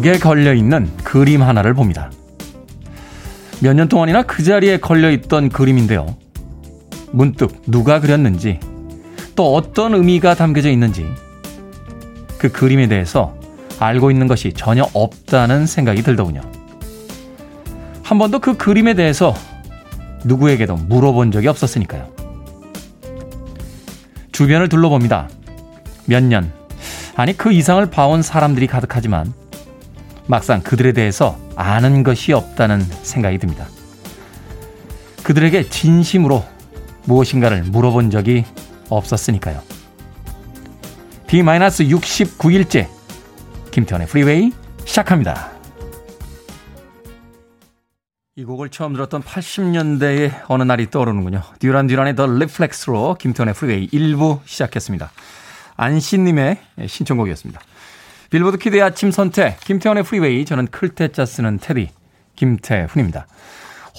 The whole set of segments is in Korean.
벽에 걸려 있는 그림 하나를 봅니다. 몇 년 동안이나 그 자리에 걸려 있던 그림인데요. 문득 누가 그렸는지 또 어떤 의미가 담겨져 있는지 그 그림에 대해서 알고 있는 것이 전혀 없다는 생각이 들더군요. 한 번도 그 그림에 대해서 누구에게도 물어본 적이 없었으니까요. 주변을 둘러봅니다. 몇 년, 아니 그 이상을 봐온 사람들이 가득하지만 막상 그들에 대해서 아는 것이 없다는 생각이 듭니다. 그들에게 진심으로 무엇인가를 물어본 적이 없었으니까요. D-69일째 김태훈의 프리웨이 시작합니다. 이 곡을 처음 들었던 80년대의 어느 날이 떠오르는군요. 듀란 듀란의 The Reflex로 김태훈의 프리웨이 1부 시작했습니다. 안신님의 신청곡이었습니다. 빌보드 키드의 아침 선택, 김태훈의 프리웨이, 저는 클테짜 쓰는 테디, 김태훈입니다.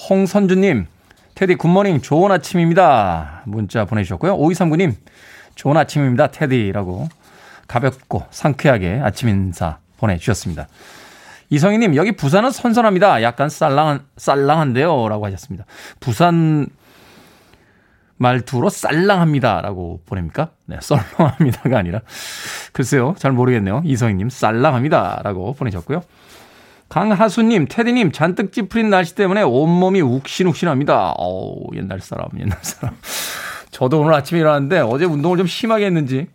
홍선주님, 테디 굿모닝, 좋은 아침입니다. 문자 보내주셨고요. 5239님, 좋은 아침입니다, 테디라고 가볍고 상쾌하게 아침 인사 보내주셨습니다. 이성희님, 여기 부산은 선선합니다. 약간 쌀랑한, 쌀랑한데요. 라고 하셨습니다. 부산 말투로 쌀랑합니다. 라고 보냅니까? 네, 썰렁합니다가 아니라. 글쎄요, 잘 모르겠네요. 이성희님, 쌀랑합니다. 라고 보내셨고요. 강하수님, 테디님, 잔뜩 찌푸린 날씨 때문에 온몸이 욱신욱신합니다. 어우, 옛날 사람, 옛날 사람. 저도 오늘 아침에 일어났는데 어제 운동을 좀 심하게 했는지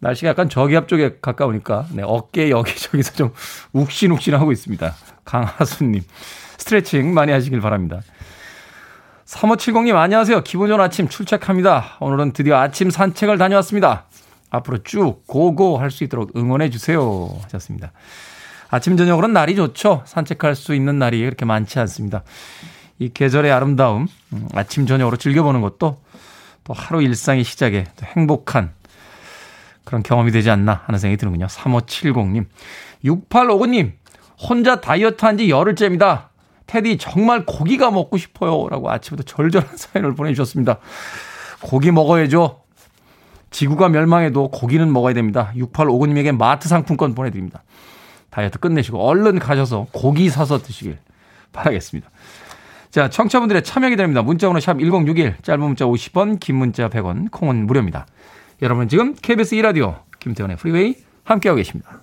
날씨가 약간 저기압 쪽에 가까우니까 네, 어깨 여기저기서 좀 욱신욱신하고 있습니다. 강하수님 스트레칭 많이 하시길 바랍니다. 3570님 안녕하세요. 좋은 아침 출첵합니다. 오늘은 드디어 아침 산책을 다녀왔습니다. 앞으로 쭉 고고 할 수 있도록 응원해 주세요 하셨습니다. 아침 저녁으로는 날이 좋죠. 산책할 수 있는 날이 그렇게 많지 않습니다. 이 계절의 아름다움 음, 아침 저녁으로 즐겨보는 것도 또 하루 일상의 시작에 행복한 그런 경험이 되지 않나 하는 생각이 드는군요. 3570님. 6859님. 혼자 다이어트 한 지 열흘째입니다. 테디 정말 고기가 먹고 싶어요. 라고 아침부터 절절한 사연을 보내주셨습니다. 고기 먹어야죠. 지구가 멸망해도 고기는 먹어야 됩니다. 6859님에게 마트 상품권 보내드립니다. 다이어트 끝내시고 얼른 가셔서 고기 사서 드시길 바라겠습니다. 자, 청취자분들의 참여 기다립니다. 문자번호 샵 1061, 짧은 문자 50원, 긴 문자 100원, 콩은 무료입니다. 여러분 지금 KBS 2라디오 김태원의 프리웨이 함께하고 계십니다.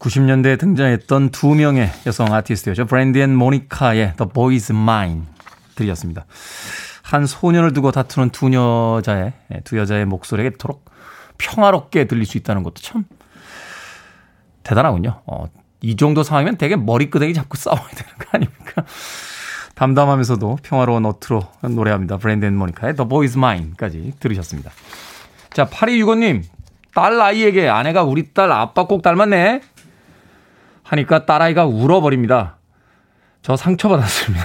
90년대에 등장했던 두 명의 여성 아티스트였죠. 브랜디 and 모니카의 The Boy is Mine 들이었습니다. 한 소년을 두고 다투는 두 여자의 두 여자의 목소리가 이토록 평화롭게 들릴 수 있다는 것도 참 대단하군요. 어, 이 정도 상황이면 되게 머리끄댕이 잡고 싸워야 되는 거 아닙니까? 담담하면서도 평화로운 어투로 노래합니다. 브랜디 and 모니카의 The Boy is Mine까지 들으셨습니다. 자, 8265님. 딸 아이에게 아내가 우리 딸 아빠 꼭 닮았네. 하니까 딸아이가 울어버립니다. 저 상처받았습니다.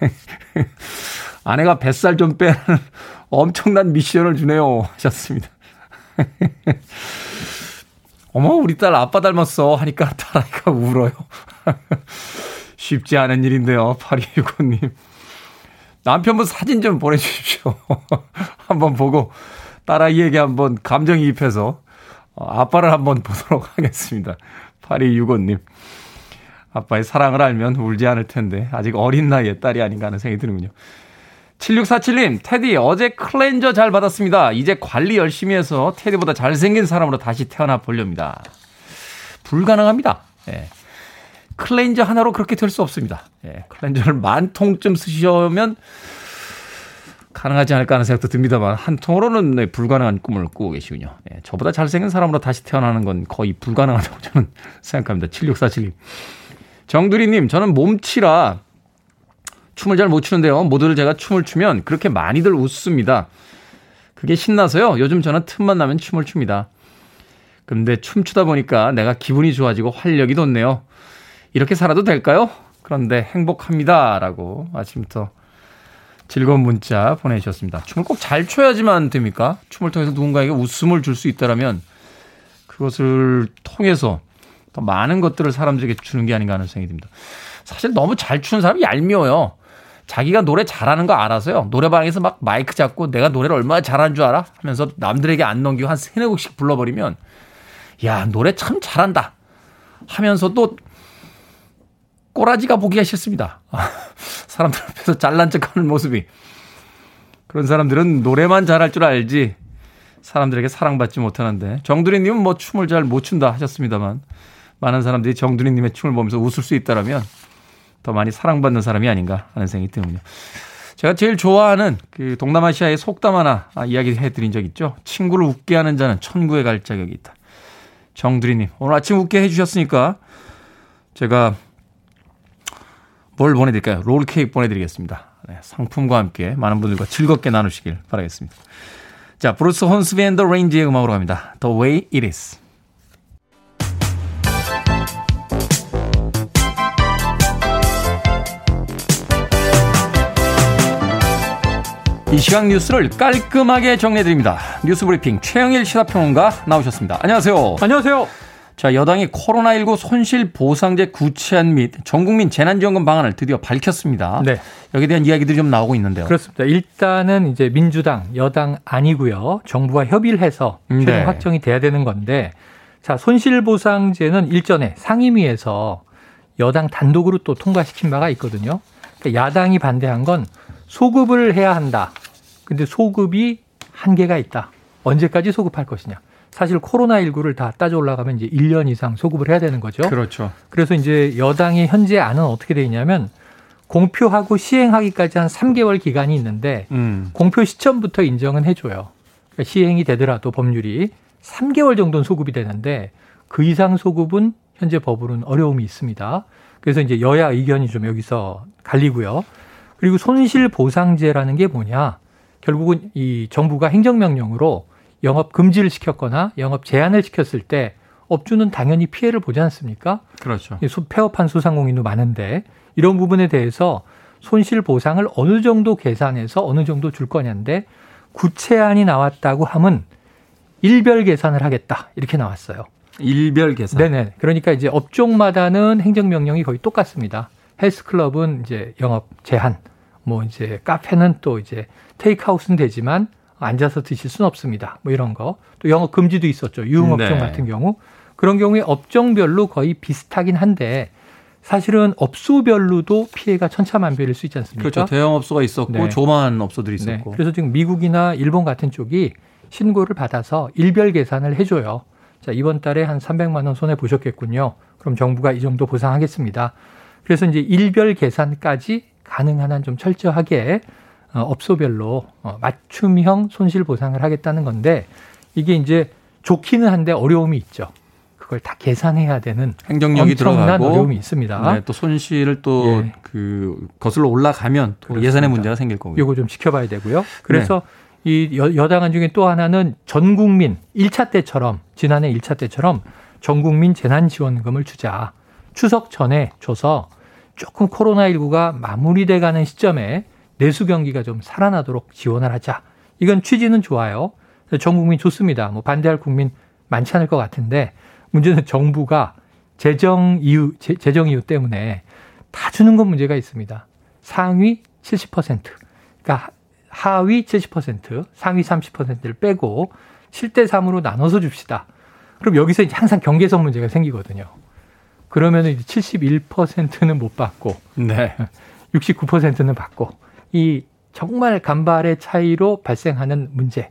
아내가 뱃살 좀 빼는 엄청난 미션을 주네요. 하셨습니다. 어머, 우리 딸 아빠 닮았어. 하니까 딸아이가 울어요. 쉽지 않은 일인데요. 8265님. 남편분 사진 좀 보내주십시오. 한번 보고 딸아이에게 한번 감정이입해서 어, 아빠를 한번 보도록 하겠습니다. 8265님. 아빠의 사랑을 알면 울지 않을 텐데 아직 어린 나이에 딸이 아닌가 하는 생각이 드는군요. 7647님, 테디 어제 클렌저 잘 받았습니다. 이제 관리 열심히 해서 테디보다 잘생긴 사람으로 다시 태어나 보렵니다. 불가능합니다. 예. 클렌저 하나로 그렇게 될 수 없습니다. 예. 클렌저를 만 통쯤 쓰시면 가능하지 않을까 하는 생각도 듭니다만 한 통으로는 네, 불가능한 꿈을 꾸고 계시군요. 네, 저보다 잘생긴 사람으로 다시 태어나는 건 거의 불가능하다고 저는 생각합니다. 7647님. 정두리님, 저는 몸치라 춤을 잘 못 추는데요. 모두들 제가 춤을 추면 그렇게 많이들 웃습니다. 그게 신나서요. 요즘 저는 틈만 나면 춤을 춥니다. 근데 춤추다 보니까 내가 기분이 좋아지고 활력이 돋네요. 이렇게 살아도 될까요? 그런데 행복합니다. 라고 아침부터 즐거운 문자 보내주셨습니다. 춤을 꼭 잘 춰야지만 됩니까? 춤을 통해서 누군가에게 웃음을 줄 수 있다면 그것을 통해서 더 많은 것들을 사람들에게 주는 게 아닌가 하는 생각이 듭니다. 사실 너무 잘 추는 사람이 얄미워요. 자기가 노래 잘하는 거 알아서요. 노래방에서 막 마이크 잡고 내가 노래를 얼마나 잘하는 줄 알아? 하면서 남들에게 안 넘기고 한 세네 곡씩 불러버리면 야, 노래 참 잘한다. 하면서도 꼬라지가 보기가 싫습니다. 사람들 앞에서 잘난 척 하는 모습이. 그런 사람들은 노래만 잘할 줄 알지 사람들에게 사랑받지 못하는데 정두리님은 뭐 춤을 잘 못 춘다 하셨습니다만 많은 사람들이 정두리님의 춤을 보면서 웃을 수 있다라면 더 많이 사랑받는 사람이 아닌가 하는 생각이 드는군요. 제가 제일 좋아하는 그 동남아시아의 속담 하나 이야기해 드린 적 있죠. 친구를 웃게 하는 자는 천국에 갈 자격이 있다. 정두리님, 오늘 아침 웃게 해주셨으니까 제가 뭘 보내드릴까요? 롤 케이크 보내드리겠습니다. 네, 상품과 함께 많은 분들과 즐겁게 나누시길 바라겠습니다. 자, 브루스 혼스비 and the Range의 음악으로 갑니다. The Way It Is. 이 시각 뉴스를 깔끔하게 정리해드립니다. 뉴스 브리핑 최영일 시사평론가 나오셨습니다. 안녕하세요. 안녕하세요. 자, 여당이 코로나19 손실 보상제 구체안 및 전국민 재난지원금 방안을 드디어 밝혔습니다. 네. 여기에 대한 이야기들이 좀 나오고 있는데요. 그렇습니다. 일단은 이제 민주당, 여당 아니고요. 정부와 협의를 해서 최종 네. 확정이 돼야 되는 건데 자, 손실 보상제는 일전에 상임위에서 여당 단독으로 또 통과시킨 바가 있거든요. 그러니까 야당이 반대한 건 소급을 해야 한다. 근데 소급이 한계가 있다. 언제까지 소급할 것이냐. 사실 코로나19를 다 따져 올라가면 이제 1년 이상 소급을 해야 되는 거죠. 그렇죠. 그래서 이제 여당의 현재 안은 어떻게 되어 있냐면 공표하고 시행하기까지 한 3개월 기간이 있는데 음. 공표 시점부터 인정은 해줘요. 그러니까 시행이 되더라도 법률이 3개월 정도는 소급이 되는데 그 이상 소급은 현재 법으로는 어려움이 있습니다. 그래서 이제 여야 의견이 좀 여기서 갈리고요. 그리고 손실 보상제라는 게 뭐냐. 결국은 이 정부가 행정명령으로 영업 금지를 시켰거나 영업 제한을 시켰을 때 업주는 당연히 피해를 보지 않습니까? 그렇죠. 폐업한 소상공인도 많은데 이런 부분에 대해서 손실 보상을 어느 정도 계산해서 어느 정도 줄 거냐인데 구체안이 나왔다고 하면 일별 계산을 하겠다 이렇게 나왔어요. 일별 계산. 네네. 그러니까 이제 업종마다는 행정명령이 거의 똑같습니다. 헬스클럽은 이제 영업 제한, 뭐 이제 카페는 또 이제 테이크아웃은 되지만 앉아서 드실 수는 없습니다. 뭐 이런 거. 또 영업 금지도 있었죠. 유흥업종 네. 같은 경우. 그런 경우에 업종별로 거의 비슷하긴 한데 사실은 업소별로도 피해가 천차만별일 수 있지 않습니까? 그렇죠. 대형 업소가 있었고 네. 조만 업소들이 네. 있었고. 네. 그래서 지금 미국이나 일본 같은 쪽이 신고를 받아서 일별 계산을 해줘요. 자 이번 달에 한 300만 원 손해 보셨겠군요. 그럼 정부가 이 정도 보상하겠습니다. 그래서 이제 일별 계산까지 가능한 한 좀 철저하게 어, 업소별로 어, 맞춤형 손실 보상을 하겠다는 건데 이게 이제 좋기는 한데 어려움이 있죠. 그걸 다 계산해야 되는 행정력이 들어가고 어려움이 있습니다. 네, 또 손실을 또그 예. 그 거슬러 올라가면 또 예산의 문제가 생길 거고요. 이거 좀 지켜봐야 되고요. 그래서 네. 이 여, 당안 중에 또 하나는 전 국민 1차 때처럼 지난해 1차 때처럼 전 국민 재난 지원금을 주자. 추석 전에 줘서 조금 코로나19가 마무리돼 가는 시점에 내수 경기가 좀 살아나도록 지원을 하자. 이건 취지는 좋아요. 전 국민 좋습니다. 뭐 반대할 국민 많지 않을 것 같은데 문제는 정부가 재정 이유 재, 정 이유 때문에 다 주는 건 문제가 있습니다. 상위 70%, 그러니까 하위 70%, 상위 30%를 빼고 7대 3으로 나눠서 줍시다. 그럼 여기서 이제 항상 경계선 문제가 생기거든요. 그러면 이제 71%는 못 받고 네. 69%는 받고 이 정말 간발의 차이로 발생하는 문제.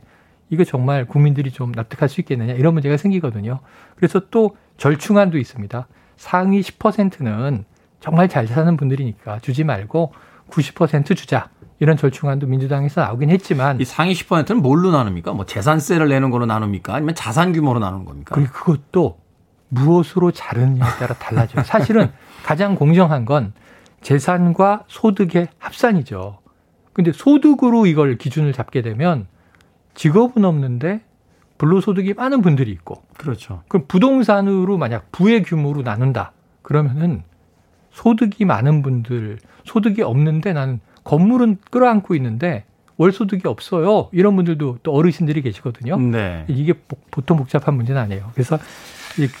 이거 정말 국민들이 좀 납득할 수 있겠느냐 이런 문제가 생기거든요. 그래서 또 절충안도 있습니다. 상위 10%는 정말 잘 사는 분들이니까 주지 말고 90% 주자. 이런 절충안도 민주당에서 나오긴 했지만 이 상위 10%는 뭘로 나눕니까? 뭐 재산세를 내는 걸로 나눕니까? 아니면 자산 규모로 나누는 겁니까? 그리고 그것도 무엇으로 자르느냐에 따라 달라져요. 사실은 가장 공정한 건 재산과 소득의 합산이죠. 근데 소득으로 이걸 기준을 잡게 되면 직업은 없는데 불로소득이 많은 분들이 있고 그렇죠. 그럼 부동산으로 만약 부의 규모로 나눈다. 그러면은 소득이 많은 분들, 소득이 없는데 나는 건물은 끌어안고 있는데 월 소득이 없어요. 이런 분들도 또 어르신들이 계시거든요. 네. 이게 보통 복잡한 문제는 아니에요. 그래서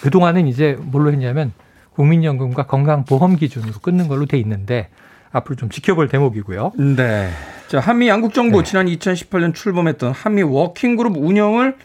그동안은 이제 뭘로 했냐면 국민연금과 건강보험 기준으로 끊는 걸로 돼 있는데 앞으로 좀 지켜볼 대목이고요. 네. 자, 한미 양국 정부 네. 지난 2018년 출범했던 한미 워킹그룹 운영을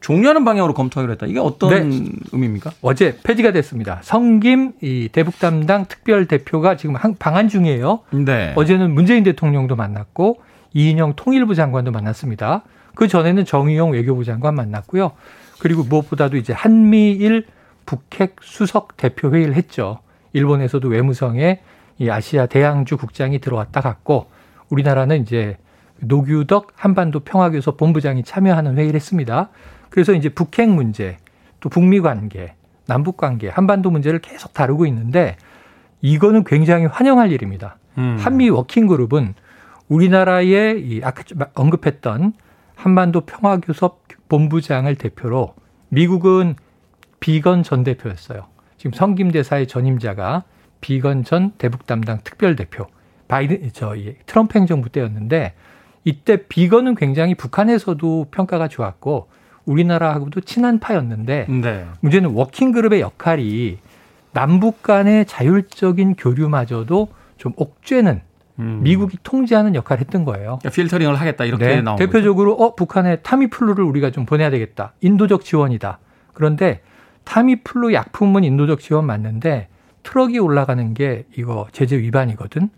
종료하는 방향으로 검토하기로 했다. 이게 어떤 네. 의미입니까? 어제 폐지가 됐습니다. 성김 이 대북 담당 특별 대표가 지금 방한 중이에요. 네. 어제는 문재인 대통령도 만났고 이인영 통일부 장관도 만났습니다. 그 전에는 정의용 외교부 장관 만났고요. 그리고 무엇보다도 이제 한미일 북핵 수석 대표 회의를 했죠. 일본에서도 외무성에 이 아시아 대양주 국장이 들어왔다 갔고 우리나라는 이제 노규덕 한반도 평화교섭 본부장이 참여하는 회의를 했습니다. 그래서 이제 북핵 문제, 또 북미 관계, 남북 관계, 한반도 문제를 계속 다루고 있는데 이거는 굉장히 환영할 일입니다. 음. 한미 워킹 그룹은 우리나라의 이 아까 언급했던 한반도 평화교섭 본부장을 대표로 미국은 비건 전 대표였어요. 지금 성김 대사의 전임자가 비건 전 대북 담당 특별 대표 바이든 저 트럼프 행정부 때였는데 이때 비건은 굉장히 북한에서도 평가가 좋았고 우리나라하고도 친한파였는데 네. 문제는 워킹 그룹의 역할이 남북 간의 자율적인 교류마저도 좀 옥죄는 음. 미국이 통제하는 역할을 했던 거예요. 그러니까 필터링을 하겠다 이렇게 네. 나온 대표적으로 거죠. 어 북한에 타미플루를 우리가 좀 보내야 되겠다. 인도적 지원이다. 그런데 타미플루 약품은 인도적 지원 맞는데 트럭이 올라가는 게 이거 제재 위반이거든.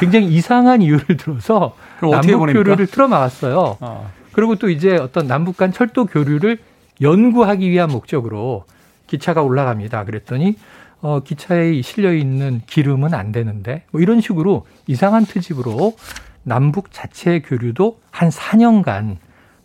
굉장히 이상한 이유를 들어서 남북 교류를 틀어 막았어요. 어. 그리고 또 이제 어떤 남북 간 철도 교류를 연구하기 위한 목적으로 기차가 올라갑니다. 그랬더니 어, 기차에 실려 있는 기름은 안 되는데 뭐 이런 식으로 이상한 트집으로 남북 자체 교류도 한 4년간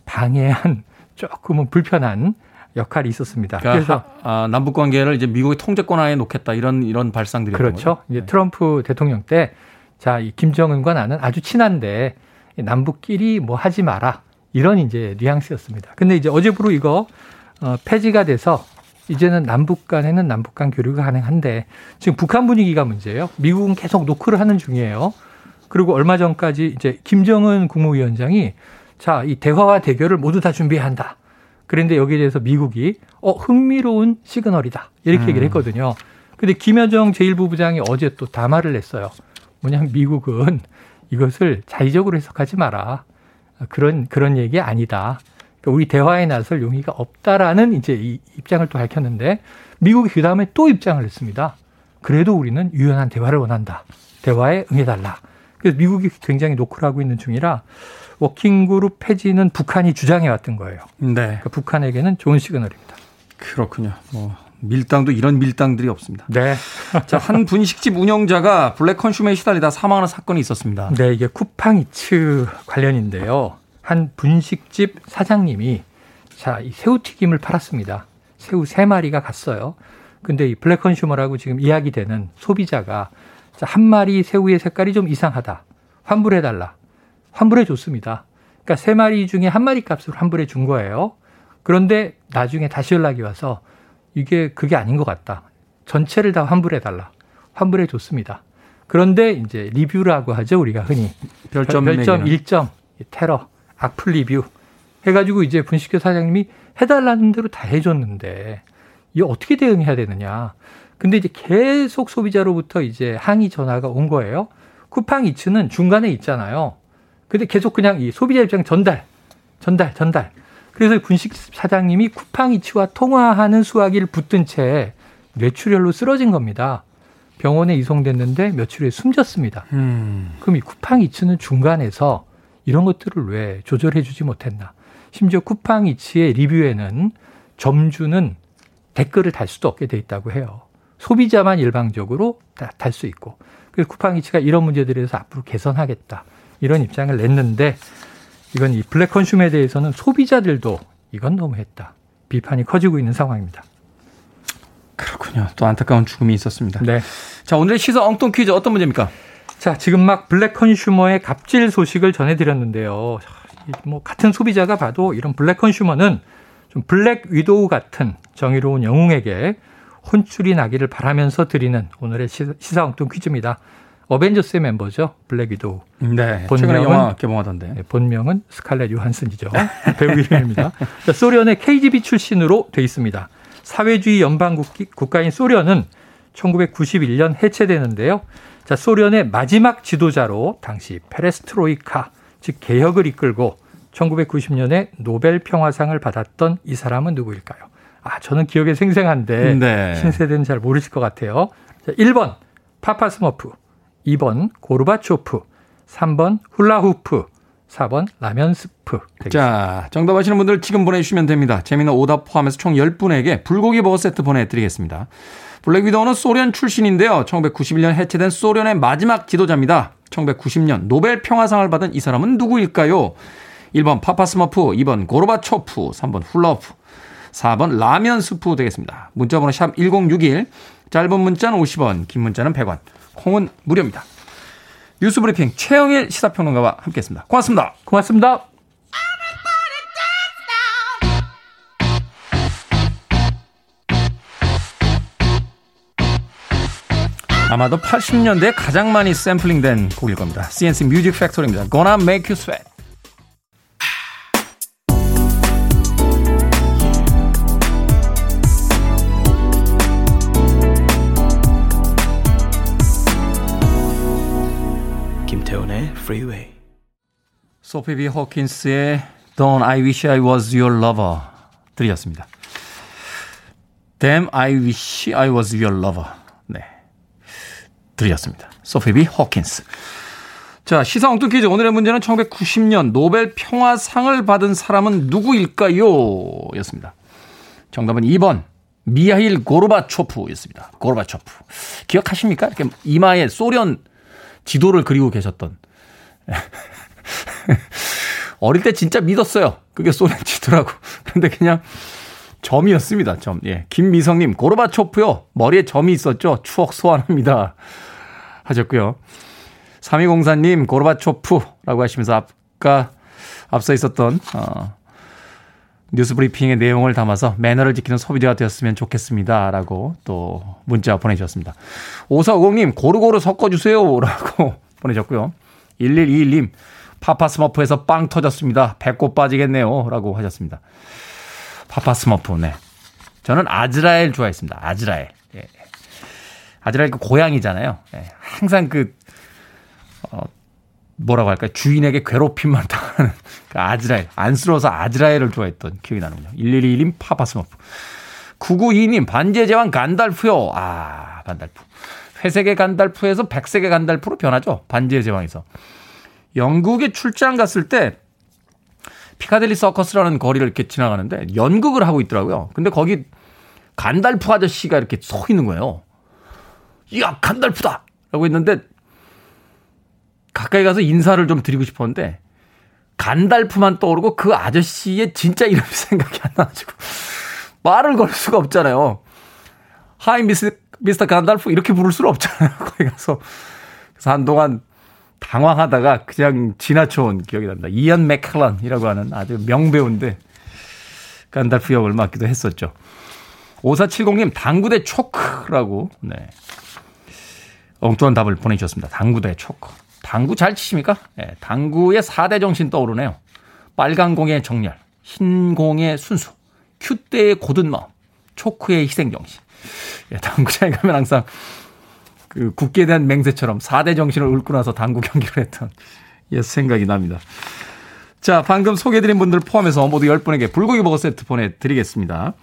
방해한 조금은 불편한 역할이 있었습니다. 그러니까 그래서 아, 남북 관계를 이제 미국의 통제권 하에 놓겠다 이런 이런 발상들이 그렇죠. 이제 네. 트럼프 대통령 때 자, 이 김정은과 나는 아주 친한데 남북끼리 뭐 하지 마라. 이런 이제 뉘앙스였습니다. 근데 이제 어제부로 이거 어, 폐지가 돼서 이제는 남북 간에는 남북 간 교류가 가능한데 지금 북한 분위기가 문제예요. 미국은 계속 노크를 하는 중이에요. 그리고 얼마 전까지 이제 김정은 국무위원장이 자, 이 대화와 대결을 모두 다 준비해야 한다. 그런데 여기에 대해서 미국이 어, 흥미로운 시그널이다. 이렇게 음. 얘기를 했거든요. 근데 김여정 제1부부장이 어제 또 담화를 냈어요. 뭐냐면 미국은 이것을 자의적으로 해석하지 마라. 그런 그런 얘기 아니다. 그러니까 우리 대화에 나설 용의가 없다라는 이제 이 입장을 또 밝혔는데 미국이 그 다음에 또 입장을 냈습니다. 그래도 우리는 유연한 대화를 원한다. 대화에 응해달라. 그래서 미국이 굉장히 노크를 하고 있는 중이라 working group 폐지는 북한이 주장해 왔던 거예요. 네. 그러니까 북한에게는 좋은 시그널입니다. 그렇군요. 뭐 밀당도 이런 밀당들이 없습니다. 네. 자, 한 분식집 운영자가 black consumer에 시달리다 사망하는 사건이 있었습니다. 네, 이게 쿠팡이츠 관련인데요. 한 분식집 사장님이 자, 이 새우튀김을 팔았습니다. 새우 세 마리가 갔어요. 근데 이 black consumer라고 지금 이야기되는 소비자가 자, 한 마리 새우의 색깔이 좀 이상하다. 환불해 달라. 환불해 줬습니다. 그러니까 세 마리 중에 한 마리 값으로 환불해 준 거예요. 그런데 나중에 다시 연락이 와서 이게 그게 아닌 것 같다. 전체를 다 환불해 달라. 환불해 줬습니다. 그런데 이제 리뷰라고 하죠 우리가 흔히 별점 별점 1점 테러 악플 리뷰 해가지고 이제 분식회 사장님이 해달라는 대로 다 해줬는데 이 어떻게 대응해야 되느냐. 근데 이제 계속 소비자로부터 이제 항의 전화가 온 거예요. 쿠팡 이츠는 중간에 있잖아요. 근데 계속 그냥 이 소비자 입장 전달, 전달, 전달. 그래서 분식 사장님이 쿠팡이츠와 통화하는 수화기를 붙든 채 뇌출혈로 쓰러진 겁니다. 병원에 이송됐는데 며칠 후에 숨졌습니다. 음. 그럼 이 쿠팡이츠는 중간에서 이런 것들을 왜 조절해 주지 못했나? 심지어 쿠팡이츠의 리뷰에는 점주는 댓글을 달 수도 없게 돼 있다고 해요. 소비자만 일방적으로 달 수 있고. 그래서 쿠팡이츠가 이런 문제들에 대해서 앞으로 개선하겠다. 이런 입장을 냈는데 이건 이 블랙 컨슘에 대해서는 소비자들도 이건 너무했다. 비판이 커지고 있는 상황입니다. 그렇군요. 또 안타까운 죽음이 있었습니다. 네. 자, 오늘의 시사 엉뚱 퀴즈 어떤 문제입니까? 자, 지금 막 black consumer의 갑질 소식을 전해드렸는데요. 뭐 같은 소비자가 봐도 이런 black consumer는 좀 Black Widow 같은 정의로운 영웅에게 혼쭐이 나기를 바라면서 드리는 오늘의 시사 엉뚱 퀴즈입니다. Avengers의 멤버죠. Black Widow. 네. 최근에 영화 개봉하던데. 네, 본명은 스칼렛 요한슨이죠. 배우 이름입니다. 자, 소련의 KGB 출신으로 돼 있습니다. 사회주의 연방 국가인 소련은 1991년 해체되는데요. 자, 소련의 마지막 지도자로 당시 페레스트로이카, 즉 개혁을 이끌고 1990년에 노벨 평화상을 받았던 이 사람은 누구일까요? 아, 저는 기억에 생생한데 네. 신세대는 잘 모르실 것 같아요. 자, 1번 파파스머프, 2번 고르바초프, 3번 훌라후프, 4번 라면 스프. 자, 정답 아시는 분들 지금 보내주시면 됩니다. 재밌는 오답 포함해서 총 10분에게 불고기 버거 세트 보내드리겠습니다. Black Widow는 소련 출신인데요. 1991년 해체된 소련의 마지막 지도자입니다. 1990년 노벨 평화상을 받은 이 사람은 누구일까요? 1번 파파스머프, 2번 고르바초프, 3번 훌라후프, 4번 라면 스프 되겠습니다. 문자번호 샵 1061, 짧은 문자는 50원, 긴 문자는 100원. 콩은 무료입니다. 뉴스 브리핑 최영일 시사평론가와 함께했습니다. 고맙습니다. 고맙습니다. 아마도 80년대에 가장 많이 샘플링된 곡일 겁니다. CNC 뮤직 팩토리입니다. Gonna Make You Sweat. Freeway. 소피 비 호킨스의 Damn I Wish I Was Your Lover 들으셨습니다. Damn I Wish I Was Your Lover. 네. 들이었습니다. 소피 비 호킨스. 자, 시사 엉뚱 퀴즈. 오늘의 문제는 1990년 노벨 평화상을 받은 사람은 누구일까요? 였습니다. 정답은 2번. 미하일 고르바초프였습니다. 고르바초프. 기억하십니까? 이렇게 이마에 소련 지도를 그리고 계셨던 어릴 때 진짜 믿었어요. 그게 소련 지도라고. 근데 그냥 점이었습니다. 점. 예. 김미성님, 고르바초프요. 머리에 점이 있었죠. 추억 소환합니다. 하셨고요. 3204님, 고르바초프라고 하시면서 아까 앞서 있었던, 어, 뉴스 브리핑의 내용을 담아서 매너를 지키는 소비자가 되었으면 좋겠습니다. 라고 또 문자 보내주셨습니다. 5450님, 고루고루 섞어주세요. 라고 보내셨고요. 1121님, 파파스머프에서 빵 터졌습니다. 배꼽 빠지겠네요. 라고 하셨습니다. 파파스머프, 네. 저는 아즈라엘 좋아했습니다. 아즈라엘. 예. 아즈라엘 그 고양이잖아요. 예. 항상 그, 어, 뭐라고 할까요? 주인에게 괴롭힘만 당하는 그 아즈라엘. 안쓰러워서 아즈라엘을 좋아했던 기억이 나는군요. 1121님 파파스머프. 992님 반지의 제왕 간달프요. 아, 간달프. 회색의 간달프에서 백색의 간달프로 변하죠. 반지의 제왕에서. 영국에 출장 갔을 때 피카델리 서커스라는 거리를 이렇게 지나가는데 연극을 하고 있더라고요. 근데 거기 간달프 아저씨가 이렇게 서 있는 거예요. 이야, 간달프다! 라고 했는데 가까이 가서 인사를 좀 드리고 싶었는데 간달프만 떠오르고 그 아저씨의 진짜 이름이 생각이 안 나가지고 말을 걸 수가 없잖아요. Hi Miss Mr. 간달프 이렇게 부를 수는 없잖아요. 거기 가서 그래서 한동안 당황하다가 그냥 지나쳐온 기억이 납니다. 이안 맥켈런이라고 하는 아주 명배우인데 간달프 역을 맡기도 했었죠. 5470님 당구대 초크라고 네. 엉뚱한 답을 보내주셨습니다. 당구대 초크. 당구 잘 치십니까? 네, 당구의 4대 정신 떠오르네요. 빨간 공의 정열, 흰 공의 순수, 큐대의 곧은 마음, 초크의 희생 정신. 예, 당구장에 가면 항상 그 국기에 대한 맹세처럼 4대 정신을 읊고 나서 당구 경기를 했던 예, 생각이 납니다. 자, 방금 소개해드린 분들 포함해서 모두 10분에게 불고기 버거 세트 보내드리겠습니다.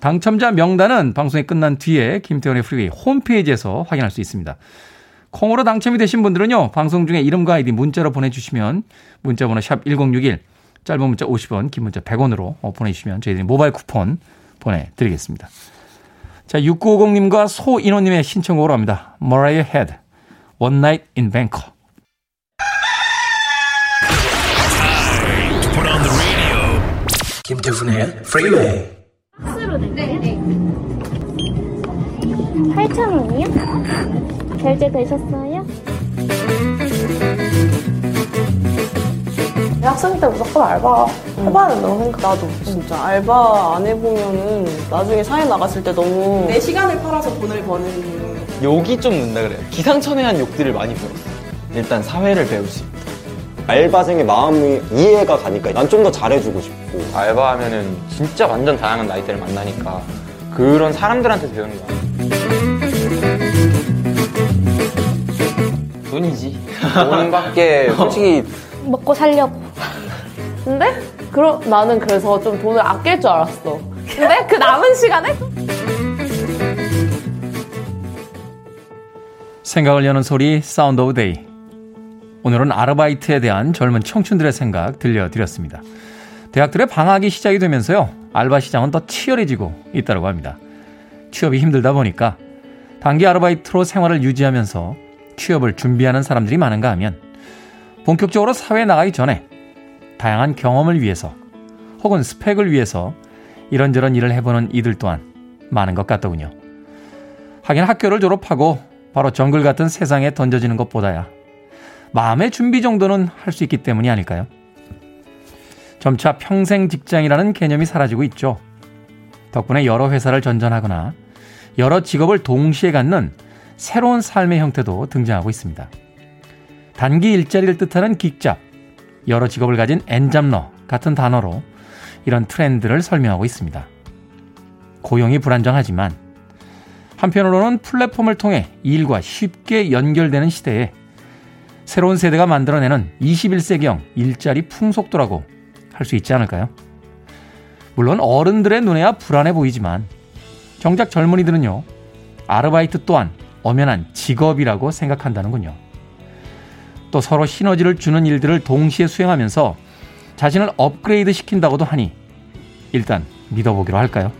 당첨자 명단은 방송이 끝난 뒤에 김태훈의 프리웨이 홈페이지에서 확인할 수 있습니다. 콩으로 당첨이 되신 분들은요, 방송 중에 이름과 아이디 문자로 보내주시면 문자번호 샵 1061, 짧은 문자 50원, 긴 문자 100원으로 보내주시면 저희들이 모바일 쿠폰 보내드리겠습니다. 자, 6950님과 소인호님의 신청곡으로 합니다. Mariah Head, One Night in Bangkok. 김태훈의 프리웨이 네네 8,000원이요? 결제되셨어요? 학생 때 무조건 알바 해봐야 된다고 생각. 나도 진짜 알바 안 해보면은 나중에 사회 나갔을 때 너무 내 시간을 팔아서 돈을 버는 욕이 좀 는다 그래요. 기상천외한 욕들을 많이 배웠어요. 일단 사회를 배울 수 있다. 알바생의 마음이 이해가 가니까 난 좀 더 잘해주고 싶고 알바하면은 진짜 완전 다양한 나이대를 만나니까 그런 사람들한테 배우는 거야. 돈이지. 돈 밖에 솔직히 먹고 살려고. 근데 그러, 나는 그래서 좀 돈을 아낄 줄 알았어. 근데 그 남은 시간에 생각을 여는 소리 Sound of Day. 오늘은 아르바이트에 대한 젊은 청춘들의 생각 들려드렸습니다. 대학들의 방학이 시작이 되면서요. 알바 시장은 더 치열해지고 있다고 합니다. 취업이 힘들다 보니까 단기 아르바이트로 생활을 유지하면서 취업을 준비하는 사람들이 많은가 하면 본격적으로 사회에 나가기 전에 다양한 경험을 위해서 혹은 스펙을 위해서 이런저런 일을 해보는 이들 또한 많은 것 같더군요. 하긴 학교를 졸업하고 바로 정글 같은 세상에 던져지는 것보다야 마음의 준비 정도는 할 수 있기 때문이 아닐까요? 점차 평생 직장이라는 개념이 사라지고 있죠. 덕분에 여러 회사를 전전하거나 여러 직업을 동시에 갖는 새로운 삶의 형태도 등장하고 있습니다. 단기 일자리를 뜻하는 긱잡, 여러 직업을 가진 엔잡러 같은 단어로 이런 트렌드를 설명하고 있습니다. 고용이 불안정하지만 한편으로는 플랫폼을 통해 일과 쉽게 연결되는 시대에 새로운 세대가 만들어내는 21세기형 일자리 풍속도라고 할 수 있지 않을까요? 물론 어른들의 눈에야 불안해 보이지만 정작 젊은이들은요, 아르바이트 또한 엄연한 직업이라고 생각한다는군요. 또 서로 시너지를 주는 일들을 동시에 수행하면서 자신을 업그레이드 시킨다고도 하니 일단 믿어보기로 할까요?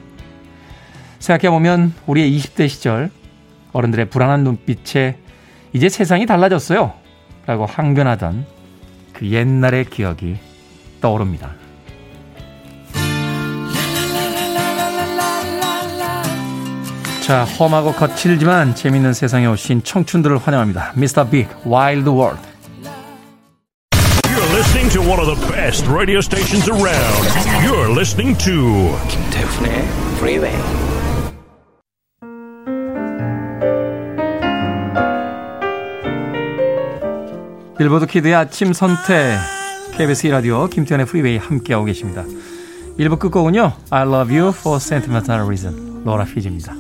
생각해보면 우리의 20대 시절 어른들의 불안한 눈빛에 이제 세상이 달라졌어요. 라고 항변하던 그 옛날의 기억이 떠오릅니다. 자, 험하고 거칠지만 재밌는 세상에 오신 청춘들을 환영합니다. Mr. Big Wild World. Listening to one of the best radio stations around. You're listening to 김태훈의 프리웨이 빌보드 kid의 아침 선택 KBS 라디오 김태훈의 프리웨이 함께하고 계십니다. 1부 끝곡은요. I love you for sentimental reason. 로라 피지입니다.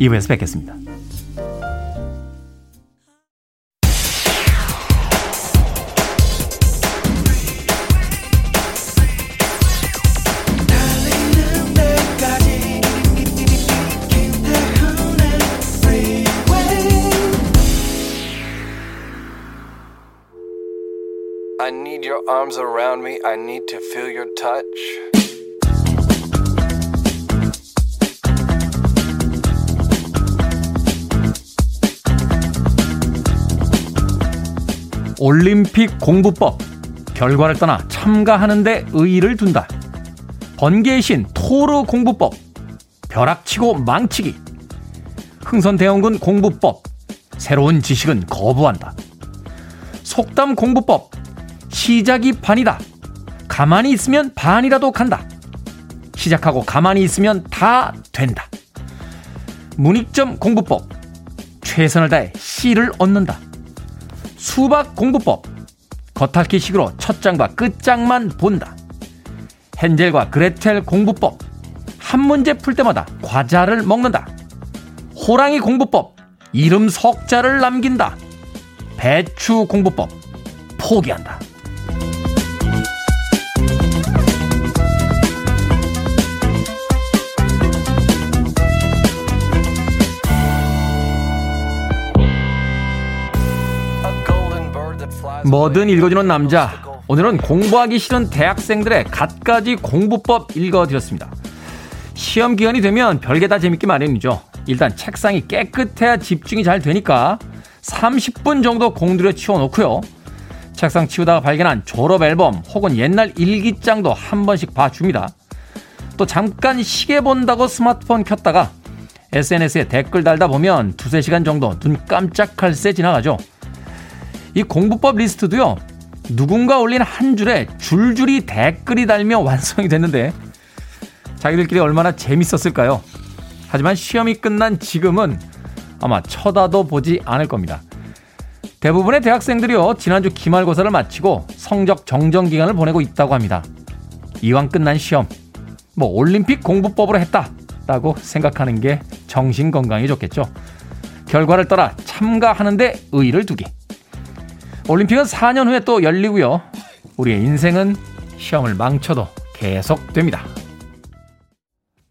2부에서 뵙겠습니다. Arms around me. I need to feel your touch. 올림픽 공부법. 결과를 떠나 참가하는데 의의를 둔다. 번개의 신 토르 공부법. 벼락치고 망치기. 흥선대원군 공부법. 새로운 지식은 거부한다. 속담 공부법. 시작이 반이다. 가만히 있으면 반이라도 간다. 시작하고 가만히 있으면 다 된다. 문익점 공부법. 최선을 다해 C를 얻는다. 수박 공부법. 겉핥기 식으로 첫 장과 끝 장만 본다. 헨젤과 그레텔 공부법. 한 문제 풀 때마다 과자를 먹는다. 호랑이 공부법. 이름 석자를 남긴다. 배추 공부법. 포기한다. 뭐든 읽어주는 남자. 오늘은 공부하기 싫은 대학생들의 갖가지 공부법 읽어드렸습니다. 시험 기간이 되면 별게 다 재밌기 마련이죠. 일단 책상이 깨끗해야 집중이 잘 되니까 30분 정도 공들여 치워놓고요. 책상 치우다가 발견한 졸업 앨범 혹은 옛날 일기장도 한 번씩 봐줍니다. 또 잠깐 시계 본다고 스마트폰 켰다가 SNS에 댓글 달다 보면 두세 시간 정도 눈 깜짝할 새 지나가죠. 이 공부법 리스트도요. 누군가 올린 한 줄에 줄줄이 댓글이 달며 완성이 됐는데 자기들끼리 얼마나 재밌었을까요? 하지만 시험이 끝난 지금은 아마 쳐다도 보지 않을 겁니다. 대부분의 대학생들이요, 지난주 기말고사를 마치고 성적 정정 기간을 보내고 있다고 합니다. 이왕 끝난 시험, 뭐 올림픽 공부법으로 했다라고 생각하는 게 정신 건강에 좋겠죠. 결과를 떠나 참가하는데 의의를 두기. 올림픽은 4년 후에 또 열리고요. 우리의 인생은 시험을 망쳐도 계속됩니다.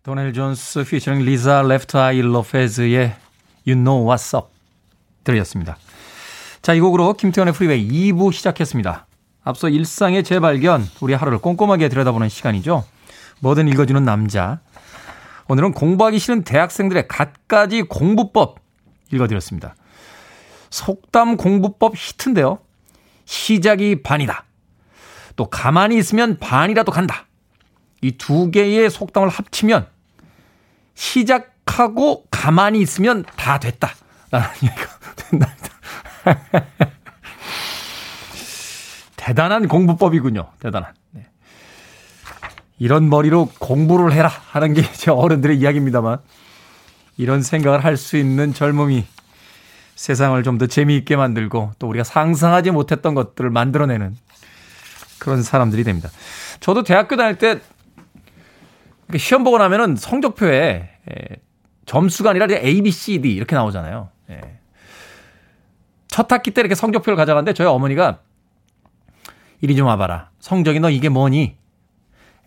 도넬 존스 피처링 리사 Left Eye 로페즈의 You Know What's Up 들으셨습니다. 자, 이 곡으로 김태훈의 프리웨이 2부 시작했습니다. 앞서 일상의 재발견, 우리 하루를 꼼꼼하게 들여다보는 시간이죠. 뭐든 읽어주는 남자. 오늘은 공부하기 싫은 대학생들의 갖가지 공부법 읽어드렸습니다. 속담 공부법 히트인데요. 시작이 반이다. 또 가만히 있으면 반이라도 간다. 이 두 개의 속담을 합치면 시작하고 가만히 있으면 다 됐다. 라는 얘기가 된답니다. 대단한 공부법이군요. 대단한. 네. 이런 머리로 공부를 해라 하는 게 제 어른들의 이야기입니다만 이런 생각을 할 수 있는 젊음이 세상을 좀 더 재미있게 만들고 또 우리가 상상하지 못했던 것들을 만들어내는 그런 사람들이 됩니다. 저도 대학교 다닐 때 시험 보고 나면은 성적표에 점수가 아니라 A, B, C, D 이렇게 나오잖아요. 예. 첫 학기 때 이렇게 성적표를 가져갔는데 저희 어머니가 이리 좀 와봐라. 성적이 너 이게 뭐니?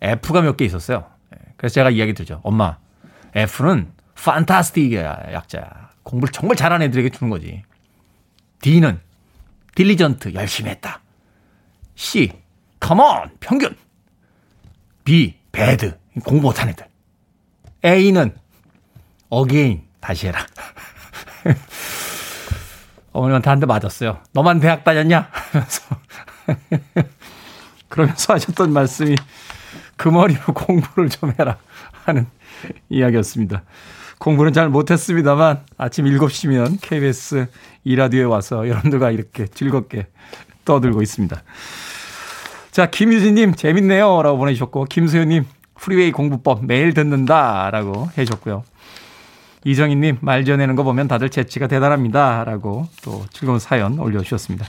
F가 몇 개 있었어요. 예. 그래서 제가 이야기 드렸죠. 엄마, F는 fantastic의 약자야. 공부를 정말 잘하는 애들에게 주는 거지. D는 diligent 열심히 했다. C, common 평균. B, bad 공부 못한 애들. A는 again 다시 해라. 어머님한테 한 대 맞았어요. 너만 대학 다녔냐? 하면서 그러면서 하셨던 말씀이 그 머리로 공부를 좀 해라 하는 이야기였습니다. 공부는 잘 못했습니다만 아침 7시면 KBS 이라디오에 와서 여러분들과 이렇게 즐겁게 떠들고 있습니다. 자, 김유진님 재밌네요 라고 보내주셨고 김소연님 프리웨이 공부법 매일 듣는다 라고 해주셨고요. 이정희님 말 지어내는 거 보면 다들 재치가 대단합니다 라고 또 즐거운 사연 올려주셨습니다.